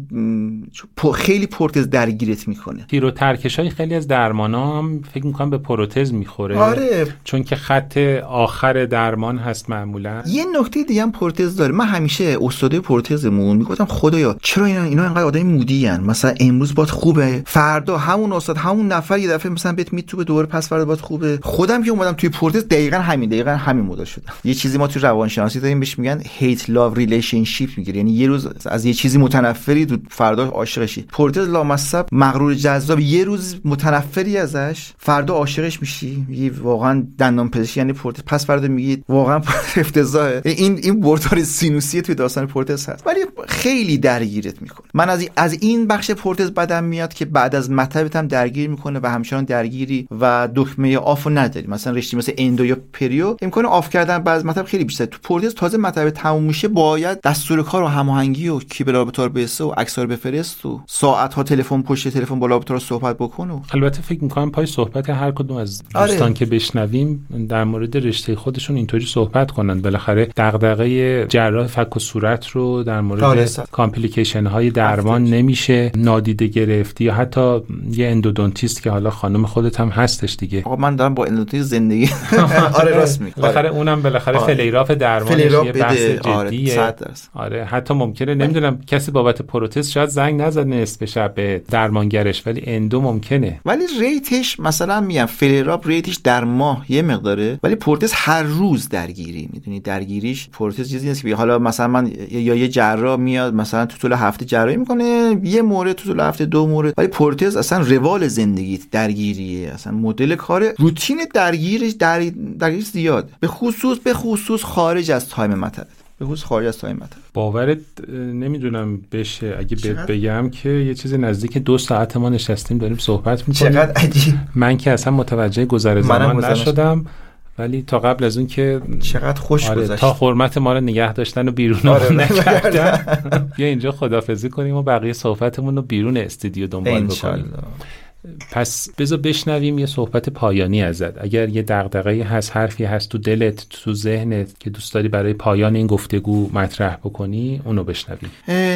خیلی پروتز درگیرت می‌کنه. تیر و ترکش های خیلی از درمان هم فکر می‌کنم به پروتز می‌خوره. آره. چون که خط آخر درمان هست معمولا. یه نکته دیگه هم پروتز داره. من همیشه استاد پروتزمون می‌گفتم خدایا چرا اینا اینا انقدر آدم moody هن؟ مثلا امروز باهات خوبه. فردا همون استاد همون نفر یه دفعه مثلا بهت می‌توپه دوباره پس فردا باهات خوبه. خودم که اومدم توی پروتز دقیقا همین دقیقا همین مدل شدم یه چیزی ما توی روانشناسی داریم بهش میگن hate love relationship می‌گیره. یعنی یه روز از یه چیزی متنفری تو فردا عاشقشی. پروتز لامصب مغرور جذاب یه روز متنفری ازش فردا عاشقش میشی. میگی واقعا دندان پزشکی یعنی پروتز پس فردا میگی واقعا افتضاحه. این این بردار سینوسی توی داستان پروتز هست. ولی خیلی درگیرت می‌کنه. من از از این بخش پروتز بدم میاد که بعد از مطبت هم درگیر می‌کنه و همچنان درگیری و دکمه off و نداری. مثلا رشته مثل endo یا perio امکان off کردن بعد مطب خیلی بیشتر تو پروتز تازه مطب تموم میشه باید دستور کار و هماهنگی و کی بلابتار بیسته و عکس رو بفرست و ساعت ها تلفن پشت تلفن بالا رو صحبت بکن و البته فکر می‌کنم پای صحبت هر کدوم از دوستان آره. که بشنویم در مورد رشته خودشون اینطوری صحبت کنن. بالاخره دغدغه جراح فک و صورت رو در مورد آره. complication های درمان نمیشه نادیده گرفتی یا حتی یه endodontist که حالا خانم خودت هم هستش دیگه. آقا من دارم با endodontist زندگی آره راست میگی. بالاخره اونم بالاخره آره. flare-up درمانش یه بحث جدیه. آره, آره حتی ممکنه نمی‌دونم کسی بابت پروتز شاید زنگ نزد نصف شب به درمانگرش ولی endo ممکنه. ولی rate ش مثلا میگم flare-up rate ش در ماه یه مقداره ولی پروتز هر روز درگیری می‌دونی؟ درگیریش پروتز چیزی نیست که حالا مثلا من یا یه جراح میاد مثلا تو طول هفته جراحی می‌کنه یه مورد تو طول هفته دو مورد. ولی پروتز اصلا روال زندگیت درگیریه. اصلا مدل کار روتین درگیرش در درگیرش زیاد. به خصوص به خصوص خارج از time مطب. به خصوص خارج از time مطب باورت نمی‌دونم بشه. اگه بهت بگم که یه چیز نزدیک دو ساعت ما نشستیم داریم صحبت می‌کنیم. چقدر عجیب. من که اصلا متوجه گذر زمان نشدم ولی تا قبل از اون که چقدر خوش آره تا حرمت ما رو نگه داشتن و بیرون آره نکردن. بیا اینجا خدافزی کنیم و بقیه صحبتمون رو بیرون استودیو دنبال بکنیم. پس بذار بشنویم یه صحبت پایانی ازت. اگر یه دغدغه‌ای هست حرفی هست تو دلت تو ذهنت که دوست داری برای پایان این گفتگو مطرح بکنی اونو بشنویم.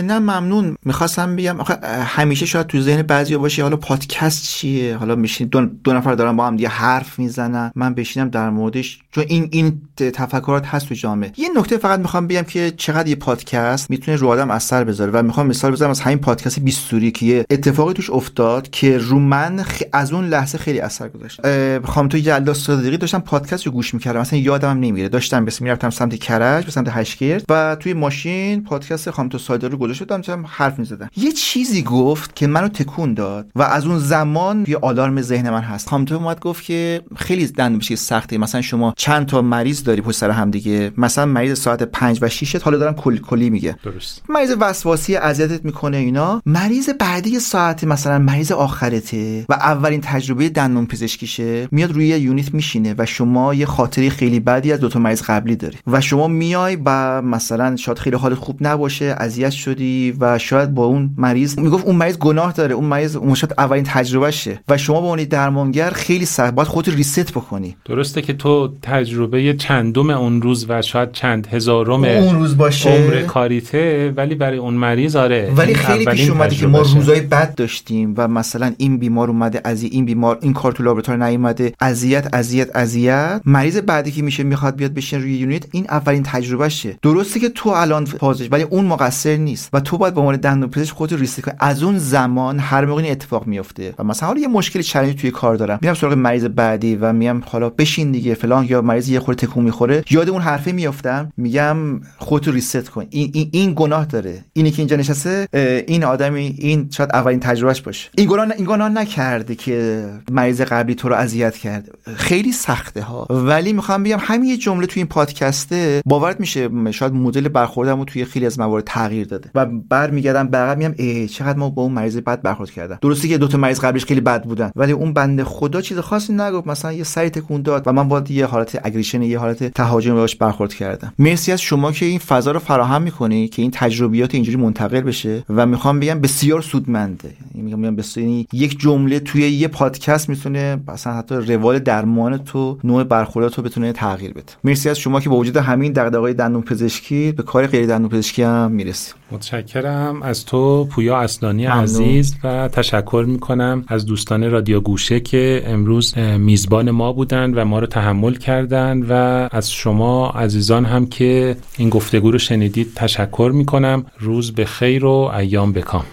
نه ممنون. می‌خواستم بگم همیشه شاید تو ذهن بعضیا باشه حالا پادکست چیه؟ حالا میشین دو, دو نفر دارن با هم دیگه حرف می‌زنن. من بشینم در موردش چون این این تفکرات هست تو جامعه. یه نکته فقط می‌خوام بگم که چقدر یه پادکست می‌تونه رو آدم اثر بذاره. و می‌خوام مثال بزنم از همین پادکست بیستوری که یه اتفاقی توش افتاد که رو من از اون لحظه خیلی اثر گذاشت. خام تو یلدا صادقی داشتم پادکست رو گوش می‌کردم مثلا یادم هم نمیره. داشتم بس می‌رفتم سمت کرج به سمت هشگرد و توی ماشین پادکست خام تو صادقی رو گذاشته بودم حرف می‌زدم. یه چیزی گفت که منو تکون داد و از اون زمان یه آلارم ذهن من هست. خام تو اومد گفت که خیلی دندون پزشکی سخته. مثلا شما چند تا مریض داری پشت سر هم دیگه. مثلا مریض ساعت 5 و 6 حالا دارم کلی کلی میگه. درست. مریض وسواسی اذیتت می‌کنه اینا. مریض بعدی ساعت مثلا مریض آخرته. و اولین تجربه دندون پزشکیشه میاد روی یه یونیت میشینه و شما یه خاطری خیلی بدی از دو تا مریض قبلی داری و شما میای و مثلا شاید خیلی حالت خوب نباشه اذیت شدی و شاید با اون مریض می‌گفت اون مریض گناه داره اون مریض اون شاید اولین تجربهشه و شما به عنوان درمانگر خیلی سخت باید خودت ریست بکنی. درسته که تو تجربه چندم اون روز و شاید چند هزارم اون روز باشه. عمر کاریته ولی برای اون مریض آره ولی خیلی پیش اومده که ما روزای بد داشتیم و مثلا این بیمار اومده از این بیمار این کار تو لابراتوار نیومده. اذیت اذیت اذیت. مریض بعدی که میشه می‌خواد بیاد بشین روی یونیت این اولین تجربهشه درسته که تو الان فازش ولی اون مقصر نیست. و تو باید به عنوان دندون پزشک خودت ریسک کنی. از اون زمان هر موقع این اتفاق میفته و مثلا حالا یه مشکلی چالش توی کار دارم. میرم سراغ مریض بعدی و میام حالا بشین دیگه فلان یا مریض یه خورده تکون می‌خوره. یاد اون حرفه میافتم. میگم خودتو ریست کن. این, این, این گناه داره. اینی که اینجا نشسته این آدمی این شاید اولین تجربهش باشه. این گناه این گناه نکرده که مریض قبلی تو رو اذیت کرده خیلی سخته ها. ولی می‌خوام بگم همین یه جمله توی این پادکسته باورت میشه شاید مدل برخوردمو توی خیلی از موارد تغییر داده. و برمیگردم بغل میگم ای چقدر ما با اون مریض بد برخورد کردم درسته که دو تا مریض قبلش خیلی بد بودن ولی اون بنده خدا چیز خاصی نگفت. مثلا یه سری تکون داد و من با یه حالت اگریشن یه حالت تهاجم باش برخورد کردم. مرسی از شما که این فضا رو فراهم می‌کنی که این تجربیات اینجوری منتقل بشه. و می‌خوام بگم بسیار سودمنده. یعنی میگم بسیار یک جمله توی یه پادکست می‌تونه مثلا حتی روال درمان تو نوع برخورد تو بتونه تغییر بده. مرسی از شما که با وجود همین دغدغه‌های دندون پزشکی به کار غیر دندون پزشکی هم می‌رسی متشکرم. از تو پویا اصلانی عزیز و تشکر می‌کنم از دوستان رادیو گوشه که امروز میزبان ما بودند و ما رو تحمل کردند و از شما عزیزان هم که این گفتگو رو شنیدید تشکر می‌کنم. روز به خیر و ایام بکام.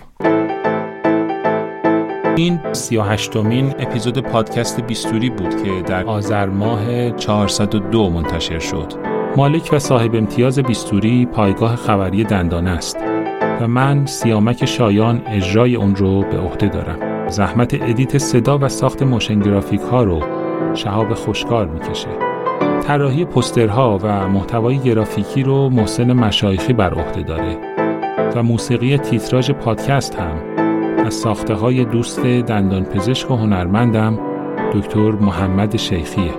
این 38 مین اپیزود پادکست بیستوری بود که در آذر ماه 402 منتشر شد. مالک و صاحب امتیاز بیستوری پایگاه خبری دندان است و من سیامک شایان اجرای اون رو به عهده دارم. زحمت edit صدا و ساخت motion graphic ها رو شهاب خوشکار می‌کشه. طراحی پوسترها و محتوای گرافیکی رو محسن مشایخی بر عهده داره و موسیقی تیتراژ پادکست هم از ساخته های دوست دندان پزشک و هنرمندم دکتر محمد شیخیه.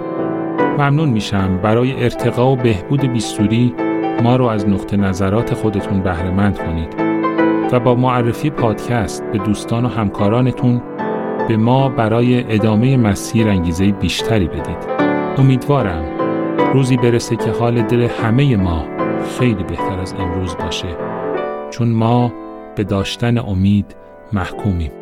ممنون میشم برای ارتقا و بهبود بیستوری ما رو از نقطه نظرات خودتون بهرهمند کنید و با معرفی پادکست به دوستان و همکارانتون به ما برای ادامه مسیر انگیزه بیشتری بدید. امیدوارم روزی برسه که حال دل همه ما خیلی بهتر از امروز باشه. چون ما به داشتن امید محکومیم.